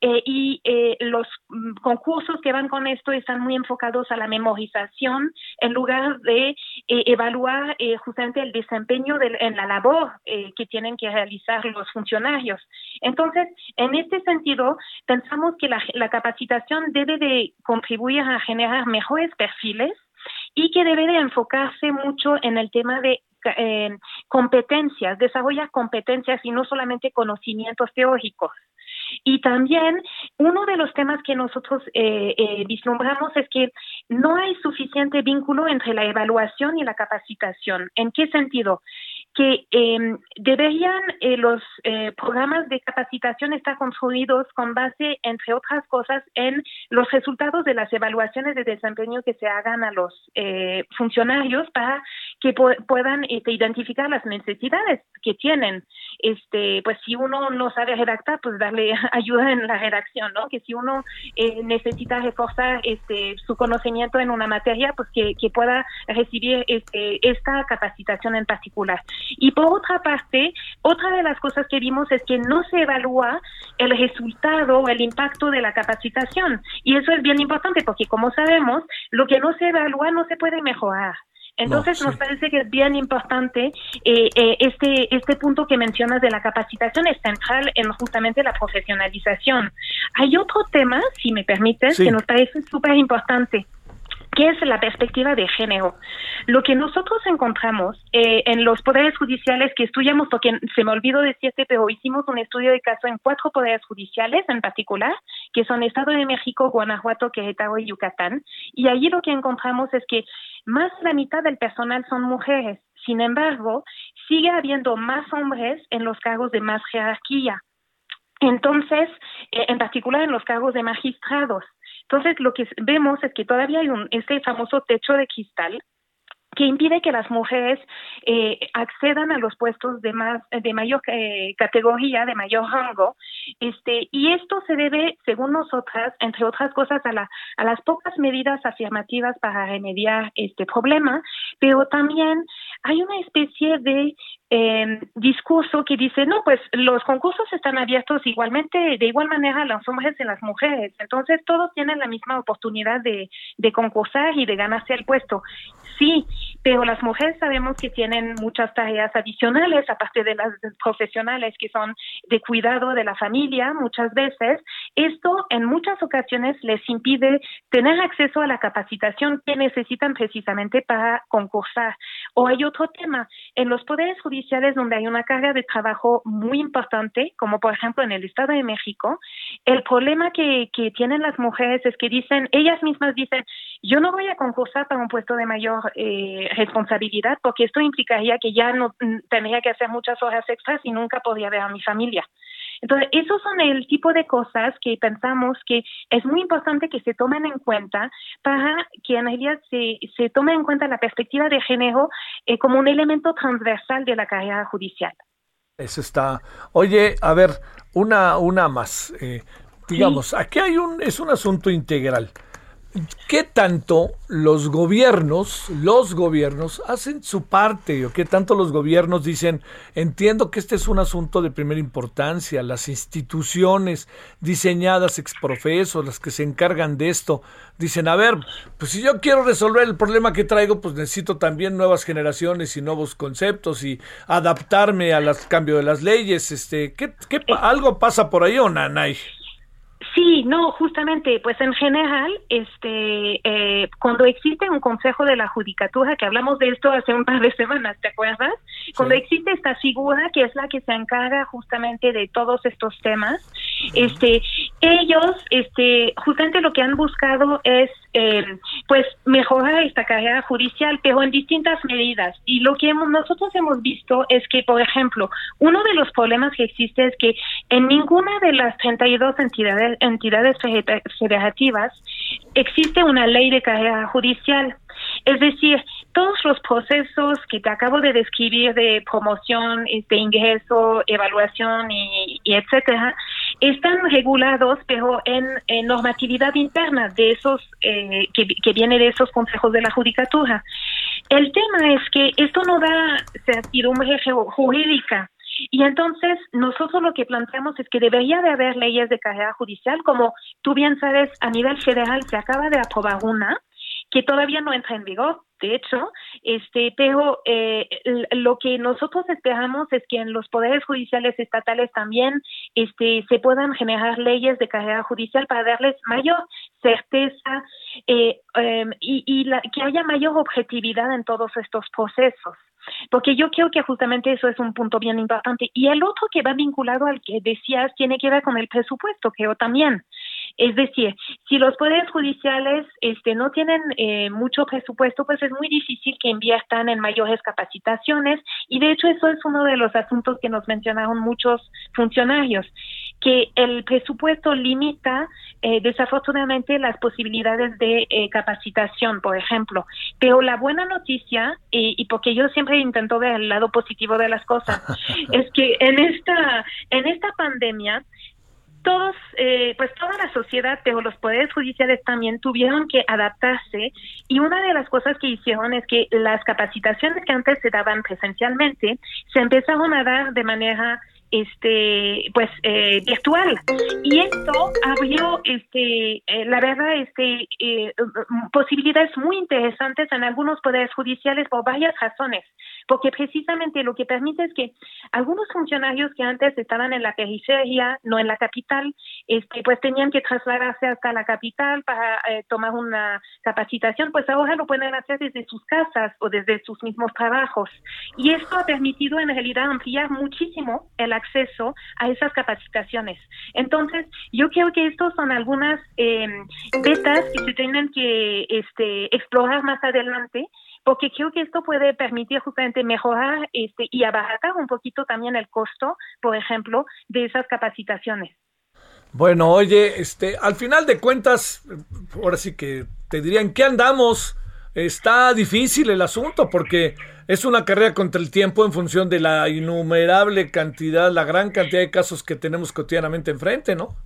eh, y eh, los mm, concursos que van con esto están muy enfocados a la memorización en lugar de eh, evaluar justamente el desempeño de, en la labor que tienen que realizar los funcionarios. Entonces, en este sentido, pensamos que la, la capacitación debe de contribuir a generar mejores perfiles y que debe de enfocarse mucho en el tema de eh, competencias, desarrolla competencias y no solamente conocimientos teóricos. Y también uno de los temas que nosotros eh, eh, vislumbramos es que no hay suficiente vínculo entre la evaluación y la capacitación. ¿En qué sentido? Que em, deberían eh, los eh, programas de capacitación estar construidos con base, entre otras cosas, en los resultados de las evaluaciones de desempeño que se hagan a los eh, funcionarios para que puedan este, identificar las necesidades que tienen. Este, pues si uno no sabe redactar, pues darle ayuda en la redacción, ¿no? Que si uno necesita reforzar este, su conocimiento en una materia, pues que, que pueda recibir este, esta capacitación en particular. Y por otra parte, otra de las cosas que vimos es que no se evalúa el resultado o el impacto de la capacitación. Y eso es bien importante porque, como sabemos, lo que no se evalúa no se puede mejorar. Entonces nos parece que es bien importante eh, eh, este este punto que mencionas de la capacitación es central en justamente la profesionalización. Hay otro tema, si me permites, que nos parece súper importante ¿Qué es la perspectiva de género? Lo que nosotros encontramos eh, en los poderes judiciales que estudiamos, porque se me olvidó decirte, pero hicimos un estudio de caso en cuatro poderes judiciales en particular, que son Estado de México, Guanajuato, Querétaro y Yucatán. Y allí lo que encontramos es que más de la mitad del personal son mujeres. Sin embargo, sigue habiendo más hombres en los cargos de más jerarquía. Entonces, eh, en particular en los cargos de magistrados. Entonces, lo que vemos es que todavía hay un, este famoso techo de cristal que impide que las mujeres eh, accedan a los puestos de más de mayor eh, categoría, de mayor rango, este y esto se debe, según nosotras, entre otras cosas, a, la, a las pocas medidas afirmativas para remediar este problema, pero también hay una especie de eh, discurso que dice, no, pues los concursos están abiertos igualmente, de igual manera a los hombres y las mujeres, entonces todos tienen la misma oportunidad de concursar y de ganarse el puesto. Sí, pero las mujeres sabemos que tienen muchas tareas adicionales, aparte de las profesionales que son de cuidado de la familia, muchas veces. Esto en muchas ocasiones les impide tener acceso a la capacitación que necesitan precisamente para concursar. O hay otro tema, en los poderes judiciales donde hay una carga de trabajo muy importante, como por ejemplo en el Estado de México, el problema que, que tienen las mujeres es que dicen, ellas mismas dicen, yo no voy a concursar para un puesto de mayor eh, responsabilidad porque esto implicaría que ya no mm, tendría que hacer muchas horas extras y nunca podría ver a mi familia. Entonces, esos son el tipo de cosas que pensamos que es muy importante que se tomen en cuenta para que en realidad se, se tome en cuenta la perspectiva de género eh, como un elemento transversal de la carrera judicial. Eso está. Oye, a ver, una, una más. Eh, digamos, aquí hay un, es un asunto integral. ¿Qué tanto los gobiernos, los gobiernos hacen su parte? ¿O qué tanto los gobiernos dicen, entiendo que este es un asunto de primera importancia, las instituciones diseñadas ex profeso, las que se encargan de esto, dicen, a ver, pues si yo quiero resolver el problema que traigo, pues necesito también nuevas generaciones y nuevos conceptos y adaptarme al cambio de las leyes. Este, ¿qué, qué, ¿Algo pasa por ahí o nanay? Sí, no, justamente, pues en general, este, eh, cuando existe un consejo de la judicatura, que hablamos de esto hace un par de semanas, ¿te acuerdas? Cuando existe esta figura que es la que se encarga justamente de todos estos temas, este, ellos, este, justamente lo que han buscado es, eh, pues, mejorar esta carrera judicial, pero en distintas medidas. Y lo que nosotros hemos visto es que, por ejemplo, uno de los problemas que existe es que en ninguna de las 32 entidades entidades federativas existe una ley de carrera judicial. Es decir, todos los procesos que te acabo de describir de promoción, de este, ingreso, evaluación y, etcétera, están regulados, pero en, normatividad interna de esos eh, que, que, viene de esos consejos de la judicatura. El tema es que esto no da certidumbre jurídica. Y entonces nosotros lo que planteamos es que debería de haber leyes de carrera judicial, como tú bien sabes, a nivel federal se acaba de aprobar una que todavía no entra en vigor, de hecho, este, pero eh, lo que nosotros esperamos es que en los poderes judiciales estatales también este, se puedan generar leyes de carrera judicial para darles mayor certeza eh, em, y, y la, que haya mayor objetividad en todos estos procesos porque yo creo que justamente eso es un punto bien importante. Y el otro que va vinculado al que decías tiene que ver con el presupuesto, creo también. Es decir, si los poderes judiciales este, no tienen eh, mucho presupuesto, pues es muy difícil que inviertan en mayores capacitaciones y de hecho eso es uno de los asuntos que nos mencionaron muchos funcionarios, que el presupuesto limita eh, desafortunadamente las posibilidades de eh, capacitación, por ejemplo. Pero la buena noticia, y porque yo siempre intento ver el lado positivo de las cosas, es que en esta, en esta pandemia, todos, eh, pues toda la sociedad, pero los poderes judiciales también tuvieron que adaptarse y una de las cosas que hicieron es que las capacitaciones que antes se daban presencialmente se empezaron a dar de manera este pues eh, virtual. Y esto abrió este eh, la verdad este eh, posibilidades muy interesantes en algunos poderes judiciales por varias razones porque precisamente lo que permite es que algunos funcionarios que antes estaban en la periferia no en la capital este pues tenían que trasladarse hasta la capital para tomar una capacitación pues ahora lo pueden hacer desde sus casas o desde sus mismos trabajos y esto ha permitido en realidad ampliar muchísimo el acceso a esas capacitaciones. Entonces, yo creo que estos son algunas eh, que se tienen que este, explorar más adelante porque creo que esto puede permitir justamente mejorar este, y abaratar un poquito también el costo, por ejemplo, de esas capacitaciones. Bueno, oye, este, al final de cuentas, ahora sí que te dirían, ¿qué andamos? Está difícil el asunto porque es una carrera contra el tiempo en función de la innumerable cantidad, la gran cantidad de casos que tenemos cotidianamente enfrente, ¿no?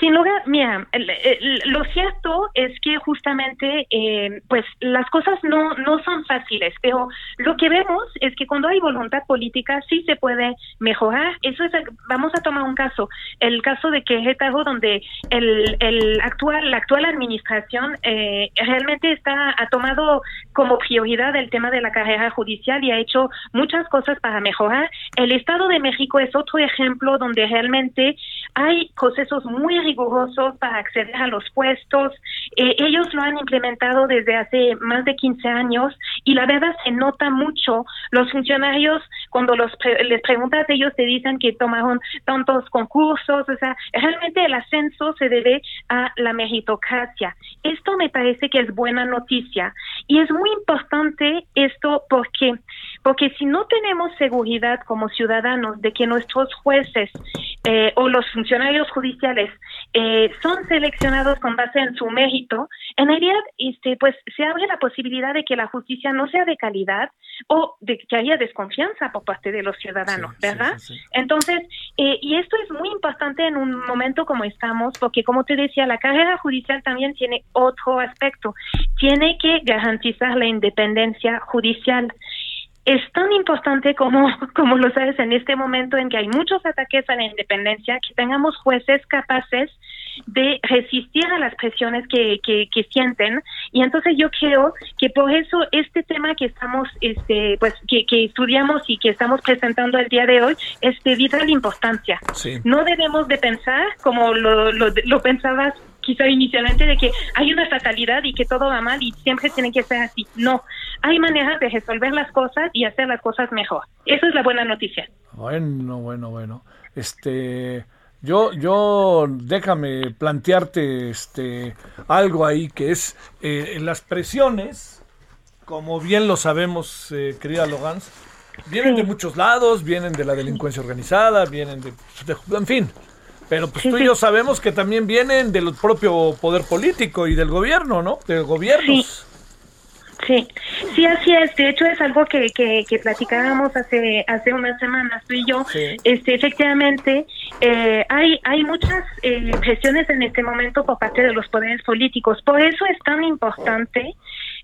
Sin lugar, mira, lo cierto es que justamente, eh, pues las cosas no, no son fáciles, pero lo que vemos es que cuando hay voluntad política sí se puede mejorar. Eso es, vamos a tomar un caso, el caso de Querétaro, donde el, el actual, la actual administración eh, realmente está ha tomado como prioridad el tema de la carrera judicial y ha hecho muchas cosas para mejorar. El Estado de México es otro ejemplo donde realmente hay procesos muy rigurosos para acceder a los puestos. Eh, ellos lo han implementado desde hace más de 15 años y la verdad se nota mucho. Los funcionarios, cuando los les preguntas, ellos te dicen que tomaron tantos concursos. O sea, realmente el ascenso se debe a la meritocracia. Esto me parece que es buena noticia y es muy importante esto porque porque si no tenemos seguridad como ciudadanos de que nuestros jueces eh, o los funcionarios judiciales eh, son seleccionados con base en su mérito, en realidad este, pues, se abre la posibilidad de que la justicia no sea de calidad o de que haya desconfianza por parte de los ciudadanos, ¿verdad? Entonces, eh, y esto es muy importante en un momento como estamos, porque como te decía, la carrera judicial también tiene otro aspecto. Tiene que garantizar la independencia judicial es tan importante como, como lo sabes en este momento en que hay muchos ataques a la independencia, que tengamos jueces capaces de resistir a las presiones que, que, sienten. Y entonces yo creo que por eso este tema que estamos, este, pues, que, que estudiamos y que estamos presentando el día de hoy es de vital importancia. No debemos de pensar como lo, lo, lo pensabas quizá inicialmente de que hay una fatalidad y que todo va mal y siempre tiene que ser así. No, hay maneras de resolver las cosas y hacer las cosas mejor. Esa es la buena noticia. Bueno, bueno, bueno. Este, yo, yo, déjame plantearte, este, algo ahí que es eh, las presiones, como bien lo sabemos, eh, querida Logans, vienen de muchos lados, vienen de la delincuencia organizada, vienen de, de en fin, pero pues tú y yo sabemos que también vienen del propio poder político y del gobierno, ¿no? Del gobierno. Sí. sí, así es. De hecho, es algo que, que, platicábamos hace hace unas semanas tú y yo. Este, efectivamente, eh, hay hay muchas eh, presiones en este momento por parte de los poderes políticos. Por eso es tan importante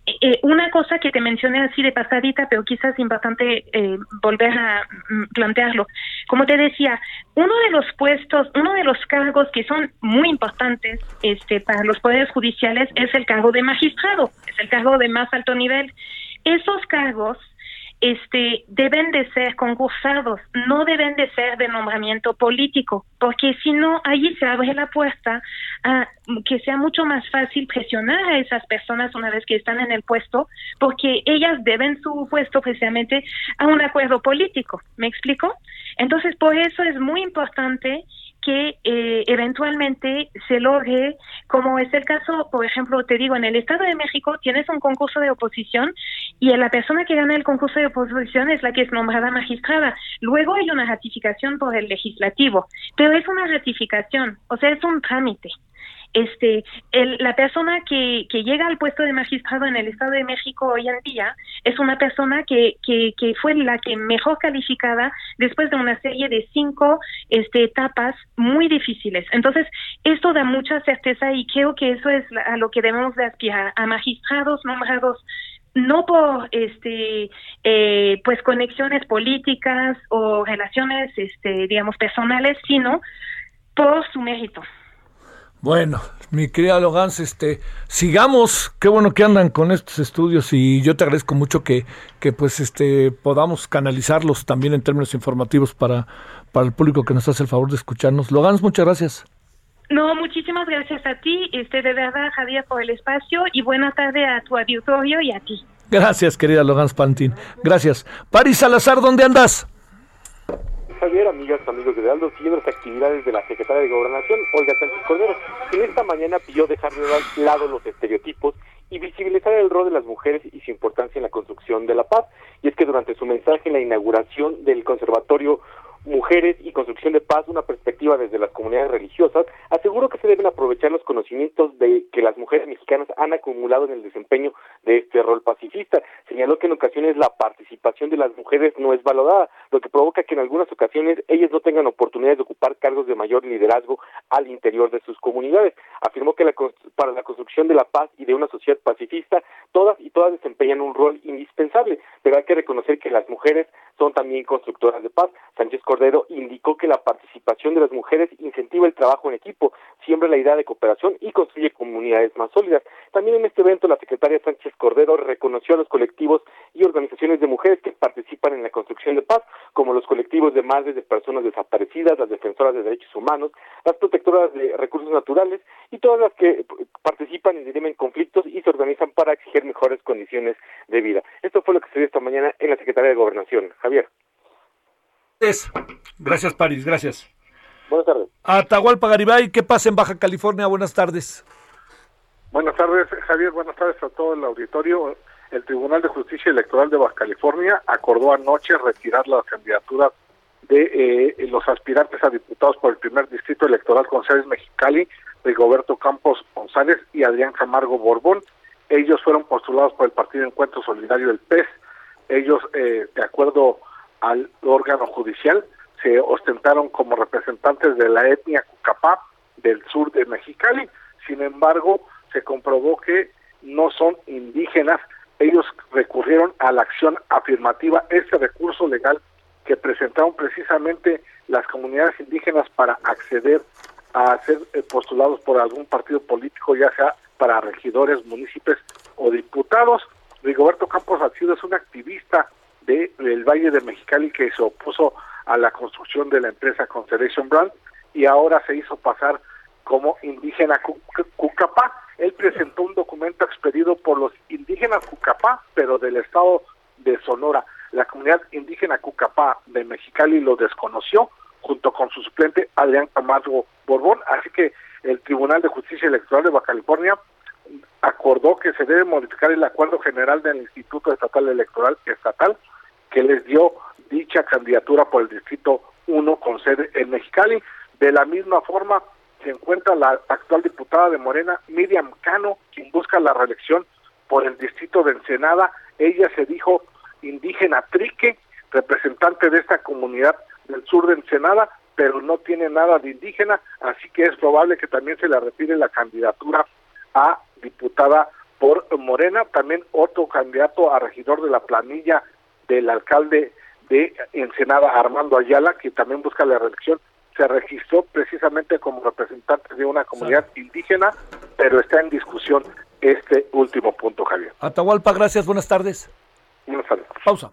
eh, una cosa que te mencioné así de pasadita, pero quizás es importante eh, volver a mm, plantearlo. Como te decía, uno de los puestos, uno de los cargos que son muy importantes este, para los poderes judiciales es el cargo de magistrado, es el cargo de más alto nivel. Esos cargos este, deben de ser concursados, no deben de ser de nombramiento político, porque si no, allí se abre la puerta a que sea mucho más fácil presionar a esas personas una vez que están en el puesto, porque ellas deben su puesto precisamente a un acuerdo político. ¿Me explico? Entonces, por eso es muy importante que eh, eventualmente se logre, como es el caso, por ejemplo, te digo, en el Estado de México tienes un concurso de oposición y la persona que gana el concurso de oposición es la que es nombrada magistrada. Luego hay una ratificación por el legislativo, pero es una ratificación, o sea, es un trámite este, el, la persona que, que, llega al puesto de magistrado en el Estado de México hoy en día es una persona que, que, fue la que mejor calificada después de una serie de cinco este, etapas muy difíciles. Entonces, esto da mucha certeza y creo que eso es a lo que debemos de aspirar, a magistrados nombrados no por este eh, pues conexiones políticas o relaciones este digamos personales sino por su mérito bueno, mi querida Logans, este, sigamos, qué bueno que andan con estos estudios y yo te agradezco mucho que, que pues este podamos canalizarlos también en términos informativos para, para el público que nos hace el favor de escucharnos. Logans, muchas gracias. No, muchísimas gracias a ti, este, de verdad, Javier, por el espacio y buena tarde a tu auditorio y a ti. Gracias, querida Logans Pantin. Gracias. Paris Salazar, ¿dónde andas? Javier, amigas, amigos de Aldo, siguiendo las actividades de la Secretaria de Gobernación, Olga Sánchez Cordero, que esta mañana pidió dejar de lado los estereotipos y visibilizar el rol de las mujeres y su importancia en la construcción de la paz. Y es que durante su mensaje en la inauguración del Conservatorio Mujeres y Construcción de Paz, una perspectiva desde las comunidades religiosas, aseguró que se deben aprovechar los conocimientos de que las mujeres mexicanas han acumulado en el desempeño de este rol pacifista. Señaló que en ocasiones la participación de las mujeres no es valorada, lo que provoca que en algunas ocasiones ellas no tengan oportunidades de ocupar cargos de mayor liderazgo al interior de sus comunidades. Afirmó que para la construcción de la paz y de una sociedad pacifista, todas y todas desempeñan un rol indispensable, pero hay que reconocer que las mujeres son también constructoras de paz. Sánchez Cordero indicó que la participación de las mujeres incentiva el trabajo en equipo, siembra la idea de cooperación y construye comunidades más sólidas. También en este evento la secretaria Sánchez Cordero reconoció a los colectivos y organizaciones de mujeres que participan en la construcción de paz, como los colectivos de madres de personas desaparecidas, las defensoras de derechos humanos, las protectoras de recursos naturales y todas las que participan y conflictos y se organizan para exigir mejores condiciones de vida. Esto fue lo que se dio esta mañana en la Secretaría de Gobernación. Javier. Gracias, París, gracias. Buenas tardes. Atahualpa Garibay, ¿qué pasa en Baja California? Buenas tardes. Buenas tardes, Javier. Buenas tardes a todo el auditorio. El Tribunal de Justicia Electoral de Baja California acordó anoche retirar las candidaturas de eh, los aspirantes a diputados por el primer distrito electoral con sedes Mexicali, Rigoberto Campos González y Adrián Camargo Borbón. Ellos fueron postulados por el Partido Encuentro Solidario del PES. Ellos, eh, de acuerdo al órgano judicial, se ostentaron como representantes de la etnia Cucapá del sur de Mexicali. Sin embargo, se comprobó que no son indígenas. Ellos recurrieron a la acción afirmativa, este recurso legal que presentaron precisamente las comunidades indígenas para acceder a ser eh, postulados por algún partido político, ya sea para regidores, municipios o diputados. Rigoberto Campos Alcido es un activista de, del Valle de Mexicali que se opuso a la construcción de la empresa Constellation Brand y ahora se hizo pasar como indígena Cucapá. Él presentó un documento expedido por los indígenas Cucapá, pero del estado de Sonora. La comunidad indígena Cucapá de Mexicali lo desconoció junto con su suplente Adrián Camargo Borbón, así que el Tribunal de Justicia Electoral de Baja California acordó que se debe modificar el acuerdo general del Instituto Estatal Electoral Estatal que les dio dicha candidatura por el Distrito 1 con sede en Mexicali. De la misma forma se encuentra la actual diputada de Morena, Miriam Cano, quien busca la reelección por el Distrito de Ensenada. Ella se dijo indígena trique, representante de esta comunidad del sur de Ensenada, pero no tiene nada de indígena, así que es probable que también se le retire la candidatura a diputada por Morena, también otro candidato a regidor de la planilla del alcalde de Ensenada, Armando Ayala, que también busca la reelección, se registró precisamente como representante de una comunidad indígena, pero está en discusión este último punto, Javier. Atahualpa, gracias, buenas tardes. Buenas tardes. Pausa.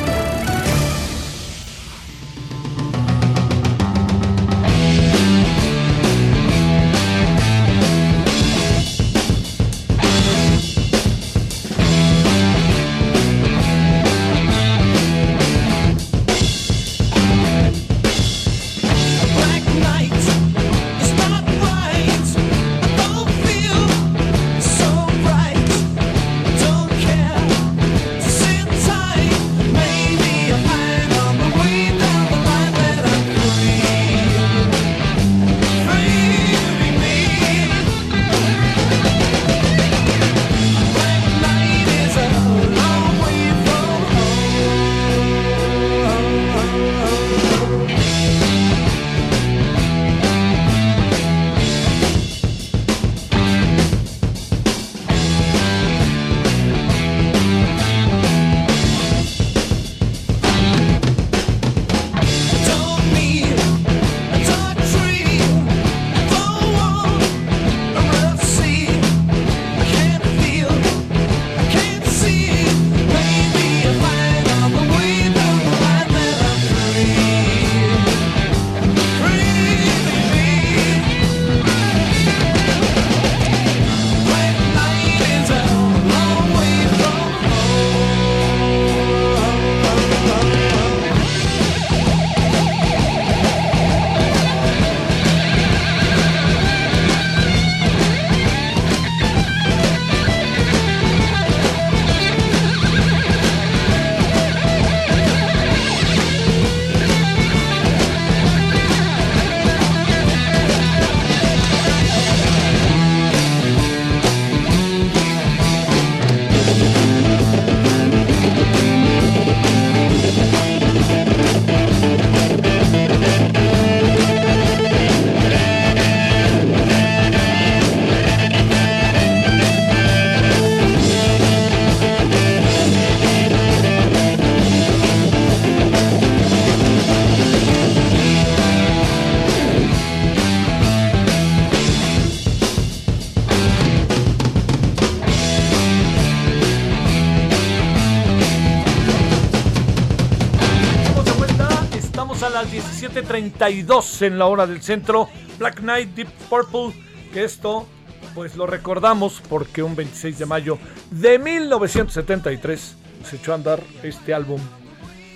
7.32 en la hora del centro. Black Knight, Deep Purple, que esto pues lo recordamos porque un 26 de mayo de 1973 se echó a andar este álbum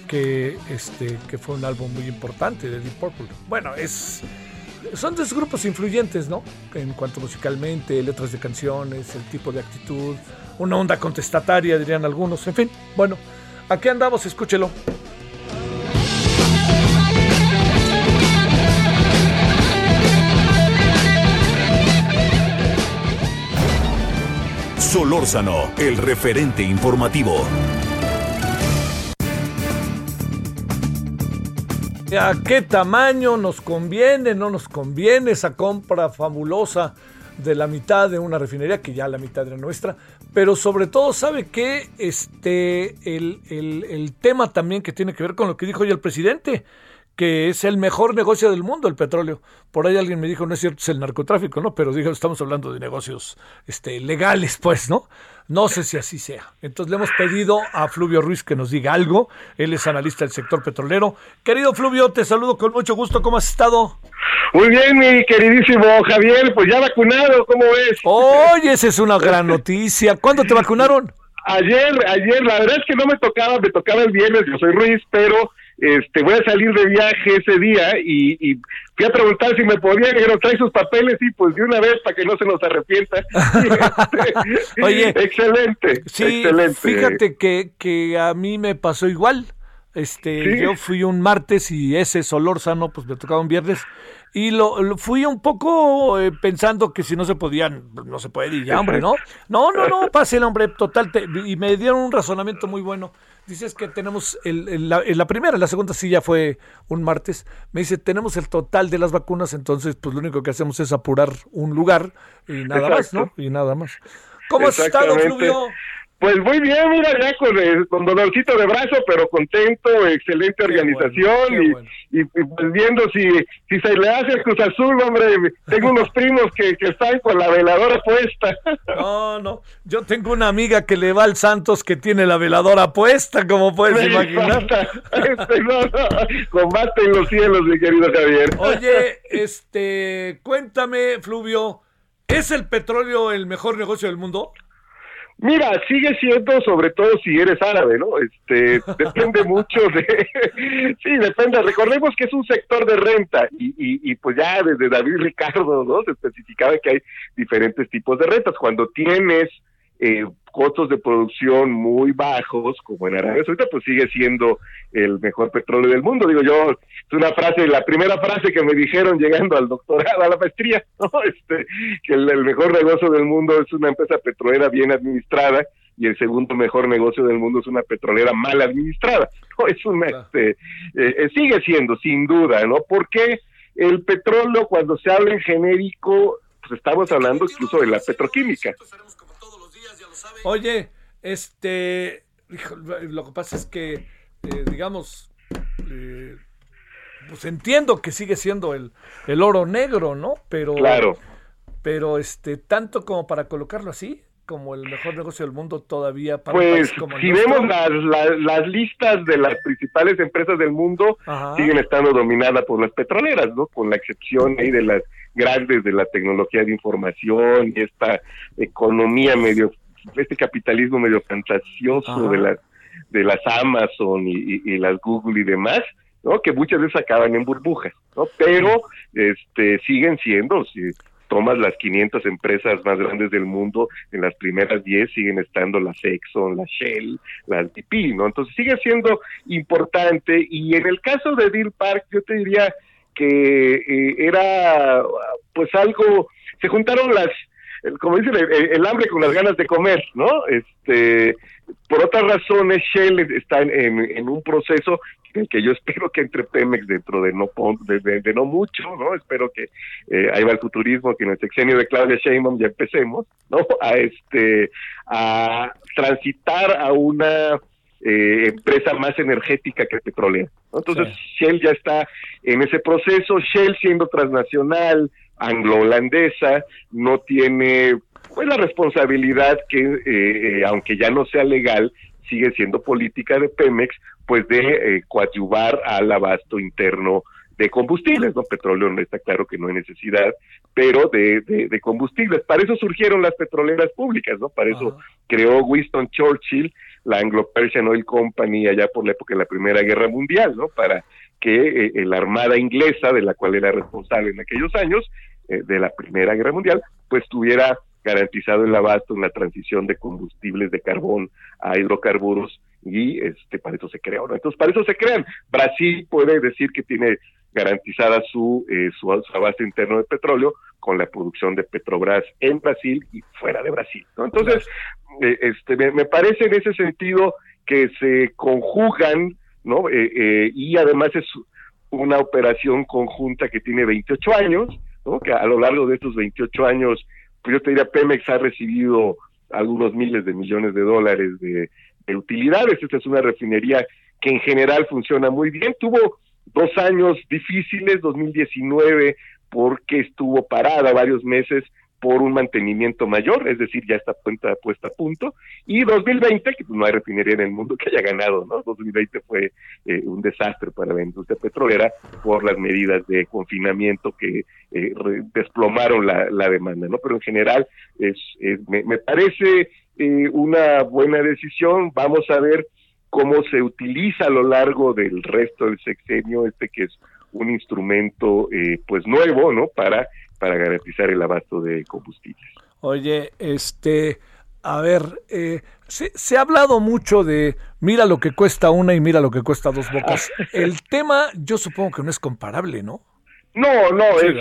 que, este, que fue un álbum muy importante de Deep Purple. Bueno, es, son dos grupos influyentes, ¿no? En cuanto musicalmente, letras de canciones, el tipo de actitud, una onda contestataria, dirían algunos, en fin. Bueno, aquí andamos, escúchelo. Solórzano, el referente informativo. ¿A qué tamaño nos conviene, no nos conviene esa compra fabulosa de la mitad de una refinería, que ya la mitad era nuestra? Pero sobre todo, ¿sabe que este, el, el tema también que tiene que ver con lo que dijo hoy el presidente? Que es el mejor negocio del mundo, el petróleo. Por ahí alguien me dijo, no es cierto, es el narcotráfico, ¿no? Pero digo, estamos hablando de negocios este, legales, pues, ¿no? No sé si así sea. Entonces le hemos pedido a Fluvio Ruiz que nos diga algo. Él es analista del sector petrolero. Querido Fluvio, te saludo con mucho gusto. ¿Cómo has estado? Muy bien, mi queridísimo Javier. Pues ya vacunado, ¿cómo ves? Oye, esa es una gran noticia. ¿Cuándo te vacunaron? Ayer, ayer. La verdad es que no me tocaba, me tocaba el viernes. Yo soy Ruiz, pero este, voy a salir de viaje ese día y, y fui a preguntar si me podía, dijeron, trae sus papeles y pues de una vez para que no se nos arrepienta. Oye, excelente, sí, excelente. Fíjate que, que a mí me pasó igual. Este, yo fui un martes y ese Solórzano, pues me tocaba un viernes. Y lo, fui un poco eh, pensando que si no se podían, no se puede ir ya, hombre, ¿no? No, no, no, pase el hombre, total. y me dieron un razonamiento muy bueno. Dices que tenemos, el, la, la, primera, la segunda sí ya fue un martes. Me dice, tenemos el total de las vacunas, entonces pues lo único que hacemos es apurar un lugar y nada más, ¿no? Y nada más. ¿Cómo has estado, Fluvio? Pues muy bien, mira, ya con, eh, con dolorcito de brazo, pero contento, excelente organización y, y, pues viendo si, si se le hace el Cruz Azul, hombre, tengo unos primos que, que están con la veladora puesta. No, no, yo tengo una amiga que le va al Santos que tiene la veladora puesta, como puedes imaginar. Este, no, no, combate en los cielos, mi querido Javier. Oye, este, cuéntame, Fluvio, ¿es el petróleo el mejor negocio del mundo? Mira, sigue siendo, sobre todo si eres árabe, ¿no? Este, depende mucho de, sí, depende. Recordemos que es un sector de renta y, y, y, pues ya desde David Ricardo, ¿no? Se especificaba que hay diferentes tipos de rentas. Cuando tienes eh, costos de producción muy bajos, como en Arabia Saudita, pues sigue siendo el mejor petróleo del mundo. Digo yo, es una frase, la primera frase que me dijeron llegando al doctorado, a la maestría, ¿no? este, que el, el mejor negocio del mundo es una empresa petrolera bien administrada y el segundo mejor negocio del mundo es una petrolera mal administrada. No, es una, este, eh, sigue siendo, sin duda, ¿no? Porque el petróleo, cuando se habla en genérico, pues estamos hablando incluso de la petroquímica. Oye, este, lo que pasa es que, eh, digamos, eh, pues entiendo que sigue siendo el, el oro negro, ¿no? Pero, claro. pero este, tanto como para colocarlo así, como el mejor negocio del mundo todavía para pues como si vemos las, las, las, listas de las principales empresas del mundo Ajá. siguen estando dominadas por las petroleras no con la excepción ahí de las grandes de la tecnología de información y esta economía medio este capitalismo medio fantasioso Ajá. de las de las Amazon y, y, y, las Google y demás, ¿no? Que muchas veces acaban en burbujas, ¿no? Pero este siguen siendo, si tomas las 500 empresas más grandes del mundo, en las primeras 10 siguen estando las Exxon, la Shell, las BP, ¿no? Entonces sigue siendo importante y en el caso de Deer Park yo te diría que eh, era pues algo, se juntaron las como dicen, el, el, hambre con las ganas de comer, ¿no? Este, por otras razones, Shell está en, en, en un proceso en que yo espero que entre Pemex dentro de no de, de, de no mucho, ¿no? Espero que eh, ahí va el futurismo, que en el sexenio de Claudia Sheinbaum ya empecemos, ¿no? A este, a transitar a una eh, empresa más energética que petrolera. ¿no? Entonces, sí. Shell ya está en ese proceso, Shell siendo transnacional, anglo-holandesa, no tiene pues la responsabilidad que, eh, eh, aunque ya no sea legal, sigue siendo política de Pemex, pues de eh, coadyuvar al abasto interno de combustibles, ¿no? Petróleo no está claro que no hay necesidad, pero de, de, de combustibles. Para eso surgieron las petroleras públicas, ¿no? Para eso Ajá. creó Winston Churchill la Anglo-Persian Oil Company allá por la época de la Primera Guerra Mundial, ¿no? Para que eh, la Armada inglesa, de la cual era responsable en aquellos años, eh, de la Primera Guerra Mundial, pues tuviera garantizado el abasto en la transición de combustibles de carbón a hidrocarburos y este para eso se creó. Entonces, para eso se crean. Brasil puede decir que tiene garantizada su, eh, su, abasto interno de petróleo con la producción de Petrobras en Brasil y fuera de Brasil. ¿no? Entonces, eh, este, me, parece en ese sentido que se conjugan, ¿no? Eh, eh, y además es una operación conjunta que tiene 28 años, ¿no? Que a lo largo de estos 28 años, pues yo te diría, Pemex ha recibido algunos miles de millones de dólares de, de utilidades. Esta es una refinería que en general funciona muy bien. Tuvo dos años difíciles, 2019 porque estuvo parada varios meses por un mantenimiento mayor, es decir, ya está cuenta puesta a punto, y 2020, que pues, no hay refinería en el mundo que haya ganado, ¿no? 2020 fue eh, un desastre para la industria petrolera por las medidas de confinamiento que eh, desplomaron la, demanda, ¿no? Pero en general es, me, me, parece eh, una buena decisión, vamos a ver cómo se utiliza a lo largo del resto del sexenio este que es un instrumento eh, pues nuevo, ¿no? Para, para garantizar el abasto de combustibles. Oye, este, a ver, eh, se, ha hablado mucho de mira lo que cuesta una y mira lo que cuesta dos bocas. el tema, yo supongo que no es comparable, ¿no? No, no, es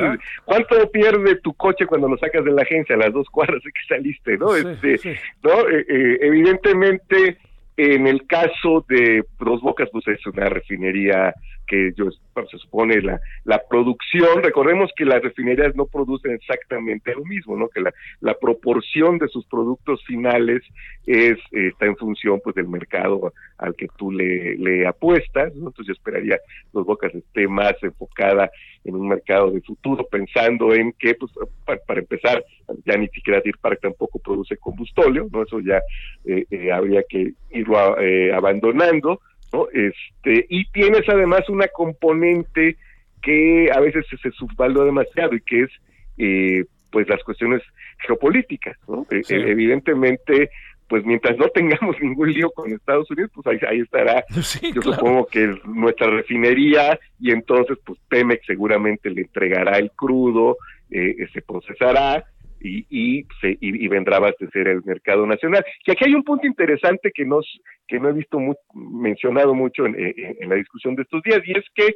cuánto pierde tu coche cuando lo sacas de la agencia a las dos cuadras de que saliste, ¿no? este, no, eh, evidentemente en el caso de Dos Bocas, pues es una refinería que yo, se supone la, la producción, recordemos que las refinerías no producen exactamente lo mismo, ¿no? Que la, la proporción de sus productos finales es está en función pues del mercado al que tú le, apuestas, Entonces yo esperaría Dos Bocas esté más enfocada en un mercado de futuro, pensando en que, pues, para, empezar, ya ni siquiera Deer Park tampoco produce combustóleo, ¿no? Eso ya eh, eh, habría que irlo eh, abandonando, ¿no? Este, y tienes además una componente que a veces se subvalúa demasiado y que es, pues, las cuestiones geopolíticas, ¿no? evidentemente, pues mientras no tengamos ningún lío con Estados Unidos, pues ahí, ahí estará, yo supongo que nuestra refinería y entonces pues Pemex seguramente le entregará el crudo, eh, se procesará y, y, se, y, vendrá a abastecer el mercado nacional. Y aquí hay un punto interesante que, nos, que no he visto mencionado mucho en, la discusión de estos días y es que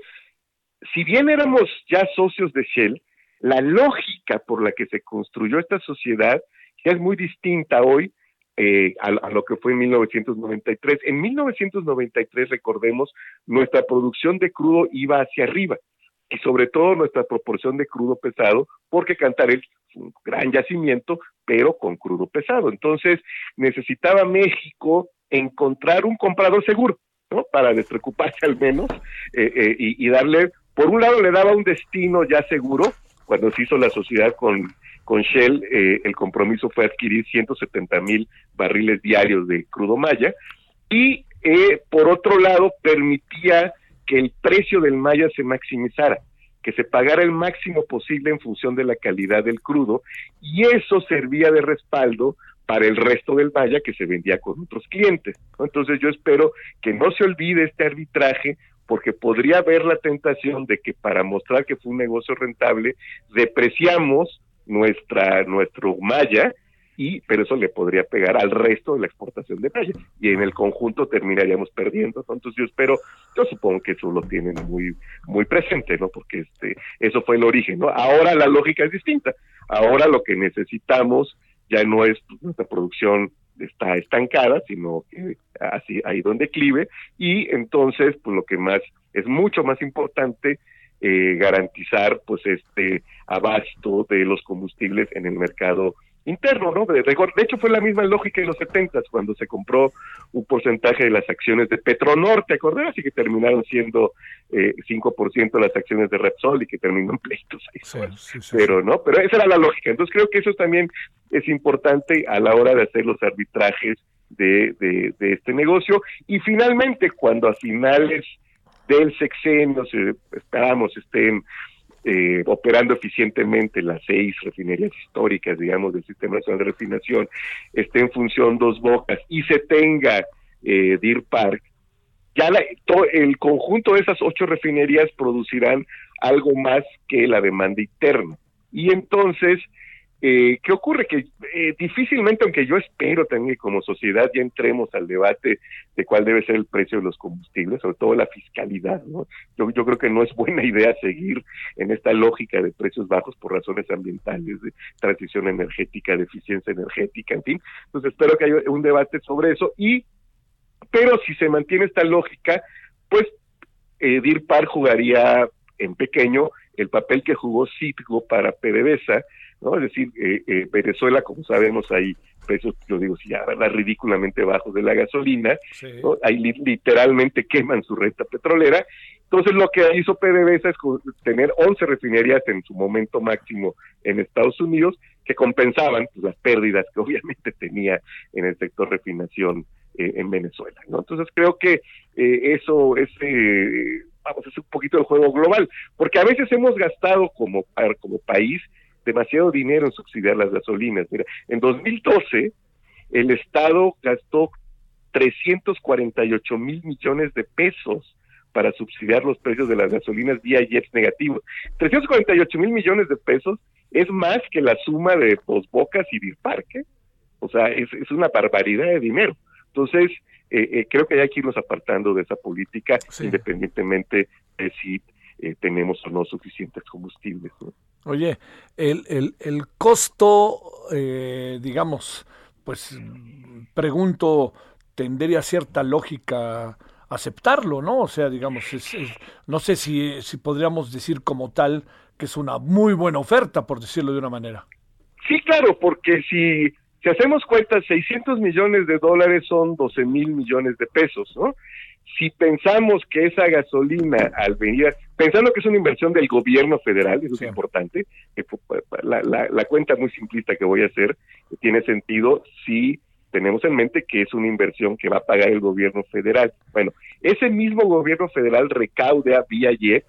si bien éramos ya socios de Shell, la lógica por la que se construyó esta sociedad ya es muy distinta hoy eh, a, lo que fue en 1993. En 1993, recordemos, nuestra producción de crudo iba hacia arriba y sobre todo nuestra proporción de crudo pesado, porque Cantarell es un gran yacimiento, pero con crudo pesado. Entonces, necesitaba México encontrar un comprador seguro, ¿no? Para despreocuparse al menos eh, eh, y, y darle, por un lado le daba un destino ya seguro, cuando se hizo la sociedad con con Shell eh, el compromiso fue adquirir 170 mil barriles diarios de crudo maya y eh, por otro lado permitía que el precio del maya se maximizara, que se pagara el máximo posible en función de la calidad del crudo y eso servía de respaldo para el resto del maya que se vendía con otros clientes. Entonces yo espero que no se olvide este arbitraje porque podría haber la tentación de que para mostrar que fue un negocio rentable, depreciamos nuestra nuestro malla y pero eso le podría pegar al resto de la exportación de malla y en el conjunto terminaríamos perdiendo entonces yo espero yo supongo que eso lo tienen muy muy presente no porque este eso fue el origen no ahora la lógica es distinta. Ahora lo que necesitamos ya no es nuestra producción está estancada sino que así ha ido en declive y entonces pues lo que más es mucho más importante eh, garantizar pues este abasto de los combustibles en el mercado interno, ¿no? De, de, hecho fue la misma lógica en los 70 cuando se compró un porcentaje de las acciones de Petronor, ¿te acordás? Y que terminaron siendo eh, 5% las acciones de Repsol y que terminó en pleitos ahí. Pero, ¿no? Pero esa era la lógica. Entonces creo que eso también es importante a la hora de hacer los arbitrajes de, de, de este negocio. Y finalmente, cuando a finales del sexenio, esperamos estén eh, operando eficientemente las seis refinerías históricas, digamos, del Sistema Nacional de Refinación, esté en función dos bocas y se tenga eh, Deer Park, ya el conjunto de esas ocho refinerías producirán algo más que la demanda interna. Y entonces, eh, ¿Qué ocurre? Que eh, difícilmente, aunque yo espero también que como sociedad ya entremos al debate de cuál debe ser el precio de los combustibles, sobre todo la fiscalidad, ¿no? Yo, yo creo que no es buena idea seguir en esta lógica de precios bajos por razones ambientales, de transición energética, de eficiencia energética, en fin. Entonces espero que haya un debate sobre eso y, pero si se mantiene esta lógica, pues eh, DIRPAR jugaría en pequeño el papel que jugó Citgo para PDVSA, ¿no? Es decir, eh, eh, Venezuela, como sabemos, hay precios, yo digo, si ya, ¿verdad? ridículamente bajos de la gasolina, ahí literalmente queman su renta petrolera. Entonces, lo que hizo PDVSA es tener 11 refinerías en su momento máximo en Estados Unidos que compensaban pues, las pérdidas que obviamente tenía en el sector refinación eh, en Venezuela. ¿no? Entonces, creo que eso es vamos, es un poquito el juego global, porque a veces hemos gastado como, como país demasiado dinero en subsidiar las gasolinas. Mira, en 2012 el Estado gastó 348 mil millones de pesos para subsidiar los precios de las gasolinas vía IEPS negativo. 348 mil millones de pesos es más que la suma de Dos Bocas y Dirparque. O sea, es, es una barbaridad de dinero. Entonces, eh, eh, creo que hay que irnos apartando de esa política, independientemente de si eh, tenemos o no suficientes combustibles. Oye, el, el, el costo, digamos, pues pregunto, tendría cierta lógica aceptarlo, ¿no? O sea, digamos, no sé si, si podríamos decir como tal que es una muy buena oferta, por decirlo de una manera. Sí, claro, porque si si hacemos cuentas, 600 millones de dólares son 12 mil millones de pesos, ¿no? Si pensamos que esa gasolina al venir, pensando que es una inversión del gobierno federal, eso es importante, la, la, la cuenta muy simplista que voy a hacer tiene sentido si tenemos en mente que es una inversión que va a pagar el gobierno federal. Bueno, ese mismo gobierno federal recaude a vía IEX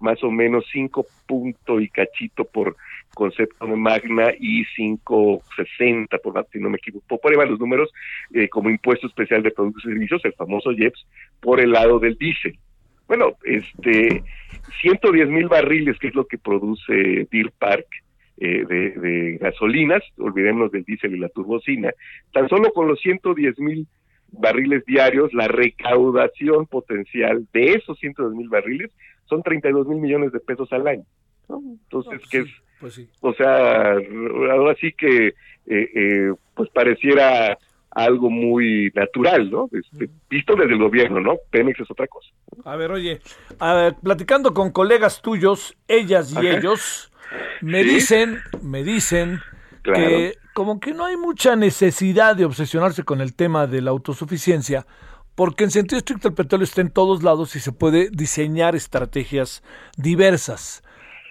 más o menos 5 puntos y cachito por concepto de Magna y 560, por si no me equivoco, por ahí van los números, eh, como impuesto especial de productos y servicios, el famoso IEPS, por el lado del diésel. Bueno, este, 110 mil barriles, que es lo que produce Deer Park, eh, de, gasolinas, olvidémonos del diésel y la turbocina, tan solo con los 110 mil barriles diarios, la recaudación potencial de esos 110 mil barriles son 32 mil millones de pesos al año. Entonces, que es pues O sea, ahora sí que eh, eh, pues pareciera algo muy natural, ¿no? Este, visto desde el gobierno, ¿no? Pemex es otra cosa. A ver, oye, platicando con colegas tuyos, ellas y ellos, me dicen, me dicen que como que no hay mucha necesidad de obsesionarse con el tema de la autosuficiencia, porque en sentido estricto el petróleo está en todos lados y se puede diseñar estrategias diversas.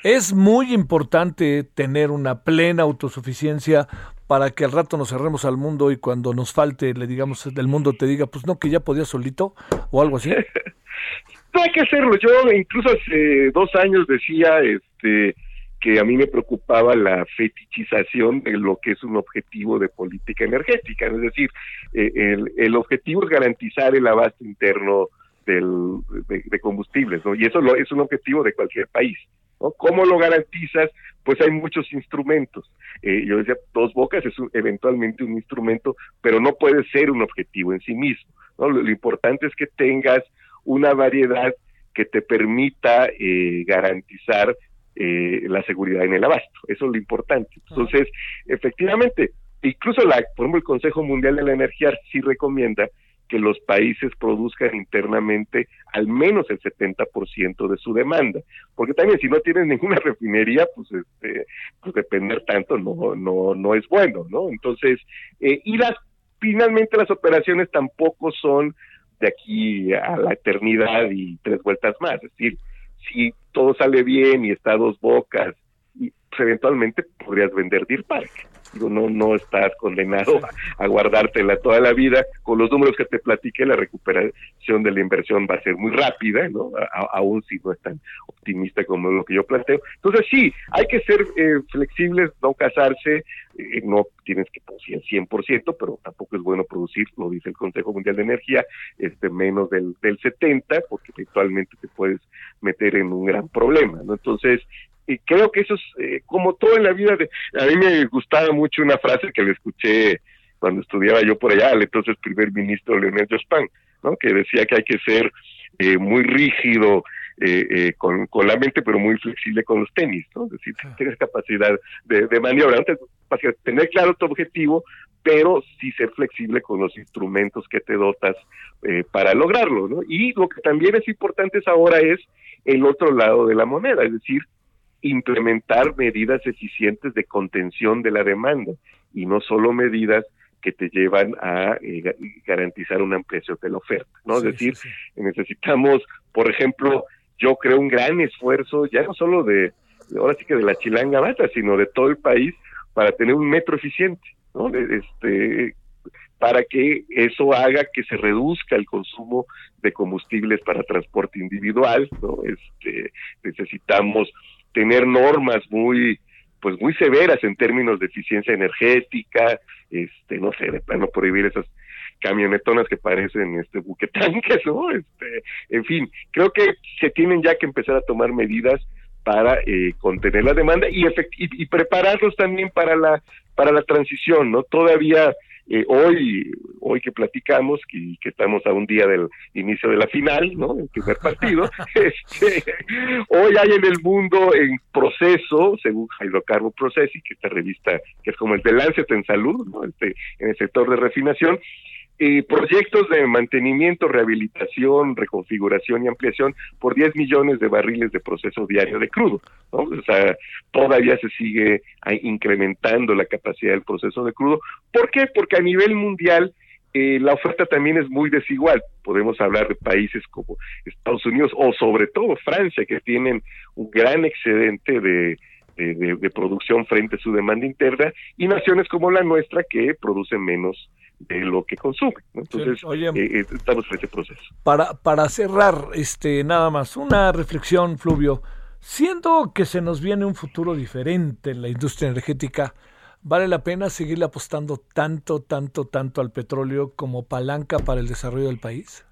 Es muy importante tener una plena autosuficiencia para que al rato nos cerremos al mundo y cuando nos falte le digamos del mundo te diga, pues no, que ya podía solito o algo así. no hay que hacerlo. Yo incluso hace dos años decía este que a mí me preocupaba la fetichización de lo que es un objetivo de política energética. Es decir, eh, el, el objetivo es garantizar el abasto interno del, de, combustibles, ¿no? Y eso lo, es un objetivo de cualquier país. ¿Cómo lo garantizas? Pues hay muchos instrumentos. Eh, yo decía, dos bocas es eventualmente un instrumento, pero no puede ser un objetivo en sí mismo. Lo, importante es que tengas una variedad que te permita eh, garantizar eh, la seguridad en el abasto. Eso es lo importante. Entonces, efectivamente, incluso la, por ejemplo, el Consejo Mundial de la Energía sí recomienda que los países produzcan internamente al menos el 70% de su demanda, porque también si no tienes ninguna refinería, pues este, pues depender tanto no no no es bueno, ¿no? Entonces, eh, y las finalmente las operaciones tampoco son de aquí a la eternidad y tres vueltas más, es decir, si todo sale bien y está a dos bocas, y, pues, eventualmente podrías vender Deer No, no estás condenado a, guardártela toda la vida. Con los números que te platiqué, la recuperación de la inversión va a ser muy rápida, ¿no? aún si no es tan optimista como lo que yo planteo. Entonces sí, hay que ser eh, flexibles, no casarse, eh, no tienes que producir el 100%, pero tampoco es bueno producir, lo dice el Consejo Mundial de Energía, este menos del, del 70, porque eventualmente te puedes meter en un gran problema, ¿no? Entonces, y creo que eso es eh, como todo en la vida. De, a mí me gustaba mucho una frase que le escuché cuando estudiaba yo por allá, al entonces primer ministro Leonel Jospin, ¿no? que decía que hay que ser eh, muy rígido eh, con, con, la mente, pero muy flexible con los tenis, ¿no? es decir, tener capacidad de, de maniobra, tener claro tu objetivo, pero sí ser flexible con los instrumentos que te dotas para lograrlo. ¿no? Y lo que también es importante ahora es el otro lado de la moneda, es decir, implementar medidas eficientes de contención de la demanda y no solo medidas que te llevan a eh, garantizar una ampliación de la oferta, ¿no? es decir, necesitamos, por ejemplo, yo creo un gran esfuerzo, ya no solo de, ahora sí que de la chilanga bata, sino de todo el país para tener un metro eficiente, ¿no? Este, para que eso haga que se reduzca el consumo de combustibles para transporte individual, ¿no? Este, necesitamos tener normas muy pues muy severas en términos de eficiencia energética, este, no sé, de plano prohibir esas camionetonas que parecen este buquetanques, ¿no? Este, en fin, creo que se tienen ya que empezar a tomar medidas para eh, contener la demanda y, y, y, prepararlos también para la para la transición, ¿no? Todavía eh, hoy, hoy que platicamos, y que, estamos a un día del inicio de la final, ¿no? El primer partido, este, hoy hay en el mundo en proceso, según Hydrocarbon Processing, que esta revista, que es como el de Lancet en salud, ¿no? Este, en el sector de refinación, eh, proyectos de mantenimiento, rehabilitación, reconfiguración y ampliación por 10 millones de barriles de proceso diario de crudo. ¿no? O sea, todavía se sigue incrementando la capacidad del proceso de crudo. ¿Por qué? Porque a nivel mundial eh, la oferta también es muy desigual. Podemos hablar de países como Estados Unidos o sobre todo Francia, que tienen un gran excedente de, de, producción frente a su demanda interna, y naciones como la nuestra que producen menos de lo que consume. Entonces, eh, eh, estamos en ese proceso. Para, para cerrar, este, nada más, una reflexión, Fluvio. Siendo que se nos viene un futuro diferente en la industria energética, ¿vale la pena seguirle apostando tanto, tanto, tanto al petróleo como palanca para el desarrollo del país?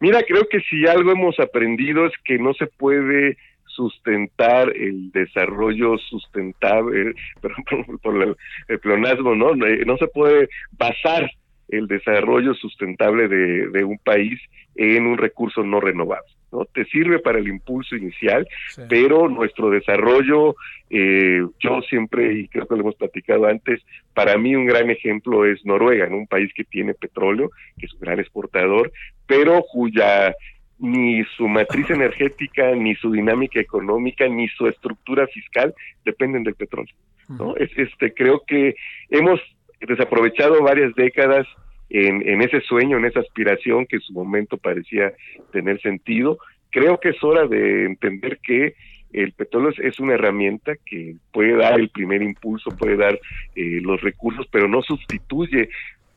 Mira, creo que si algo hemos aprendido es que no se puede sustentar el desarrollo sustentable, por, por el, pleonasmo, ¿no? No se puede basar el desarrollo sustentable de, de un país en un recurso no renovable. ¿no? Te sirve para el impulso inicial, pero nuestro desarrollo, eh, yo siempre, y creo que lo hemos platicado antes, para mí un gran ejemplo es Noruega, un país que tiene petróleo, que es un gran exportador, pero cuya ni su matriz energética, ni su dinámica económica, ni su estructura fiscal dependen del petróleo. ¿no? Es, este, creo que hemos desaprovechado varias décadas en, en ese sueño, en esa aspiración que en su momento parecía tener sentido. Creo que es hora de entender que el petróleo es una herramienta que puede dar el primer impulso, puede dar eh, los recursos, pero no sustituye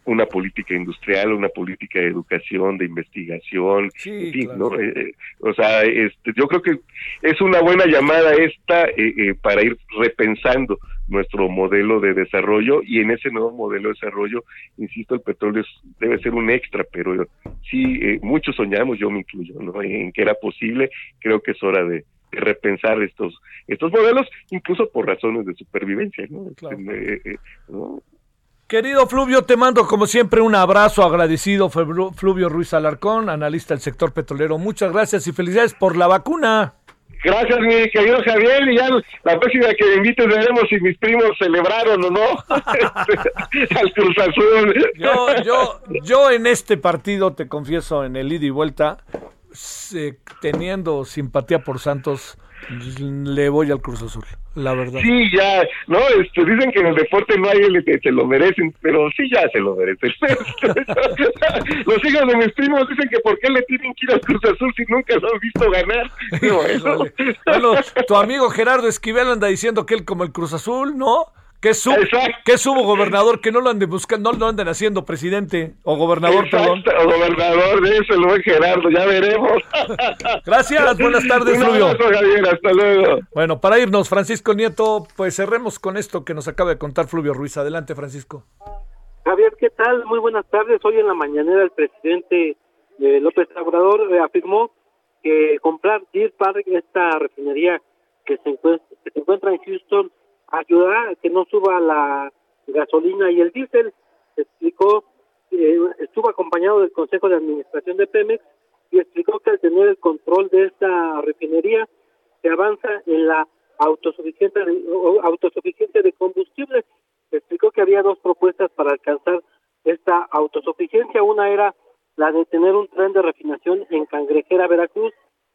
una política industrial, una política de educación, de investigación, en fin, ¿no? Eh, eh, o sea, este, yo creo que es una buena llamada esta eh, para ir repensando nuestro modelo de desarrollo y en ese nuevo modelo de desarrollo, insisto, el petróleo debe ser un extra, pero sí, muchos soñamos, yo me incluyo, ¿no? En que era posible, creo que es hora de, repensar estos estos modelos, incluso por razones de supervivencia, ¿no? Este, ¿no? Querido Fluvio, te mando como siempre un abrazo agradecido, Fluvio Ruiz Alarcón, analista del sector petrolero. Muchas gracias y felicidades por la vacuna. Gracias, mi querido Javier. Y ya la próxima que me invites veremos si mis primos celebraron o no al Cruz Azul. Yo, yo, yo en este partido, te confieso, en el ida y vuelta, teniendo simpatía por Santos, le voy al Cruz Azul, la verdad. Sí, ya, no, este, dicen que en el deporte no hay el que se lo merecen, pero sí ya se lo merecen. Los hijos de mis primos dicen que por qué le tienen que ir al Cruz Azul si nunca lo han visto ganar. bueno, tu amigo Gerardo Esquivel anda diciendo que él como el Cruz Azul, ¿no? ¿Qué, sub, ¿Qué subo gobernador? Que no lo anden buscando, no lo anden haciendo presidente o gobernador, perdón. O gobernador, de eso lo Gerardo, ya veremos. Gracias, buenas tardes, Fluvio. Javier, hasta luego. Bueno, para irnos, Francisco Nieto, pues cerremos con esto que nos acaba de contar Fluvio Ruiz. Adelante, Francisco. Javier, ¿qué tal? Muy buenas tardes. Hoy en la mañanera el presidente eh, López Obrador eh, afirmó que comprar Deer Park, esta refinería que se, encuentra, que se encuentra en Houston, ayudará a que no suba la gasolina y el diésel. Explicó, eh, estuvo acompañado del Consejo de Administración de Pemex y explicó que al tener el control de esta refinería se avanza en la autosuficiencia de, autosuficiencia de combustible. Explicó que había dos propuestas para alcanzar esta autosuficiencia. Una era la de tener un tren de refinación en Cangrejera, Veracruz,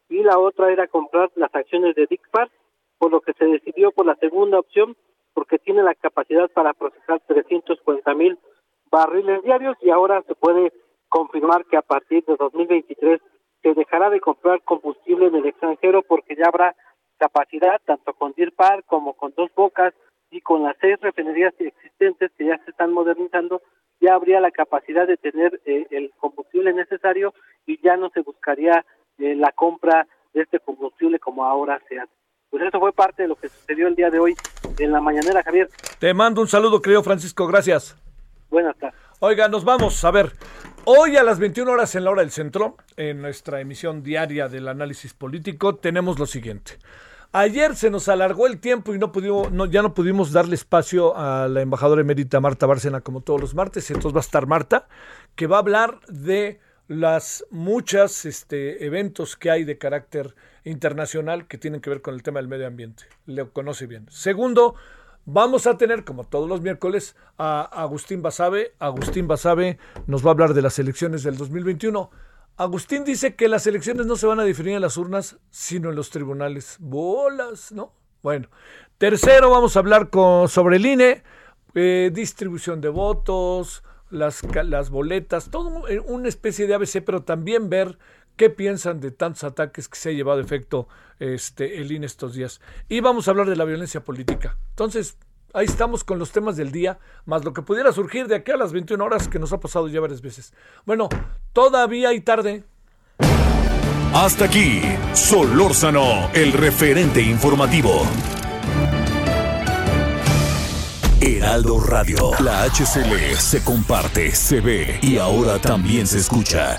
y la otra era comprar las acciones de Park por lo que se decidió por la segunda opción, porque tiene la capacidad para procesar 350 mil barriles diarios y ahora se puede confirmar que a partir de 2023 se dejará de comprar combustible en el extranjero porque ya habrá capacidad tanto con Deer Park como con Dos Bocas y con las seis refinerías existentes que ya se están modernizando ya habría la capacidad de tener eh, el combustible necesario y ya no se buscaría eh, la compra de este combustible como ahora se hace. Pues eso fue parte de lo que sucedió el día de hoy en la mañanera, Javier. Te mando un saludo, querido Francisco, gracias. Buenas tardes. Oiga, nos vamos a ver. Hoy a las 21 horas en la hora del centro, en nuestra emisión diaria del análisis político, tenemos lo siguiente. Ayer se nos alargó el tiempo y no pudimos, no, ya no pudimos darle espacio a la embajadora emérita Marta Bárcena como todos los martes. Entonces va a estar Marta, que va a hablar de las muchas este, eventos que hay de carácter internacional que tienen que ver con el tema del medio ambiente. Lo conoce bien. Segundo, vamos a tener, como todos los miércoles, a Agustín Basabe. Agustín Basabe nos va a hablar de las elecciones del 2021. Agustín dice que las elecciones no se van a definir en las urnas, sino en los tribunales. Bolas, ¿no? Bueno. Tercero, vamos a hablar con, sobre el INE, eh, distribución de votos, las, las boletas, todo una especie de ABC, pero también ver qué piensan de tantos ataques que se ha llevado a efecto este, el INE estos días. Y vamos a hablar de la violencia política. Entonces, ahí estamos con los temas del día, más lo que pudiera surgir de aquí a las 21 horas que nos ha pasado ya varias veces. Bueno, todavía hay tarde. Hasta aquí, Solórzano, el referente informativo. Heraldo Radio. La HCL se comparte, se ve y ahora también se escucha.